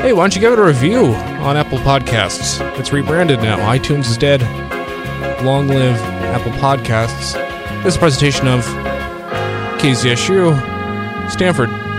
Hey, why don't you give it a review on Apple Podcasts? It's rebranded now. iTunes is dead. Long live Apple Podcasts. This is a presentation of KZSU, Stanford.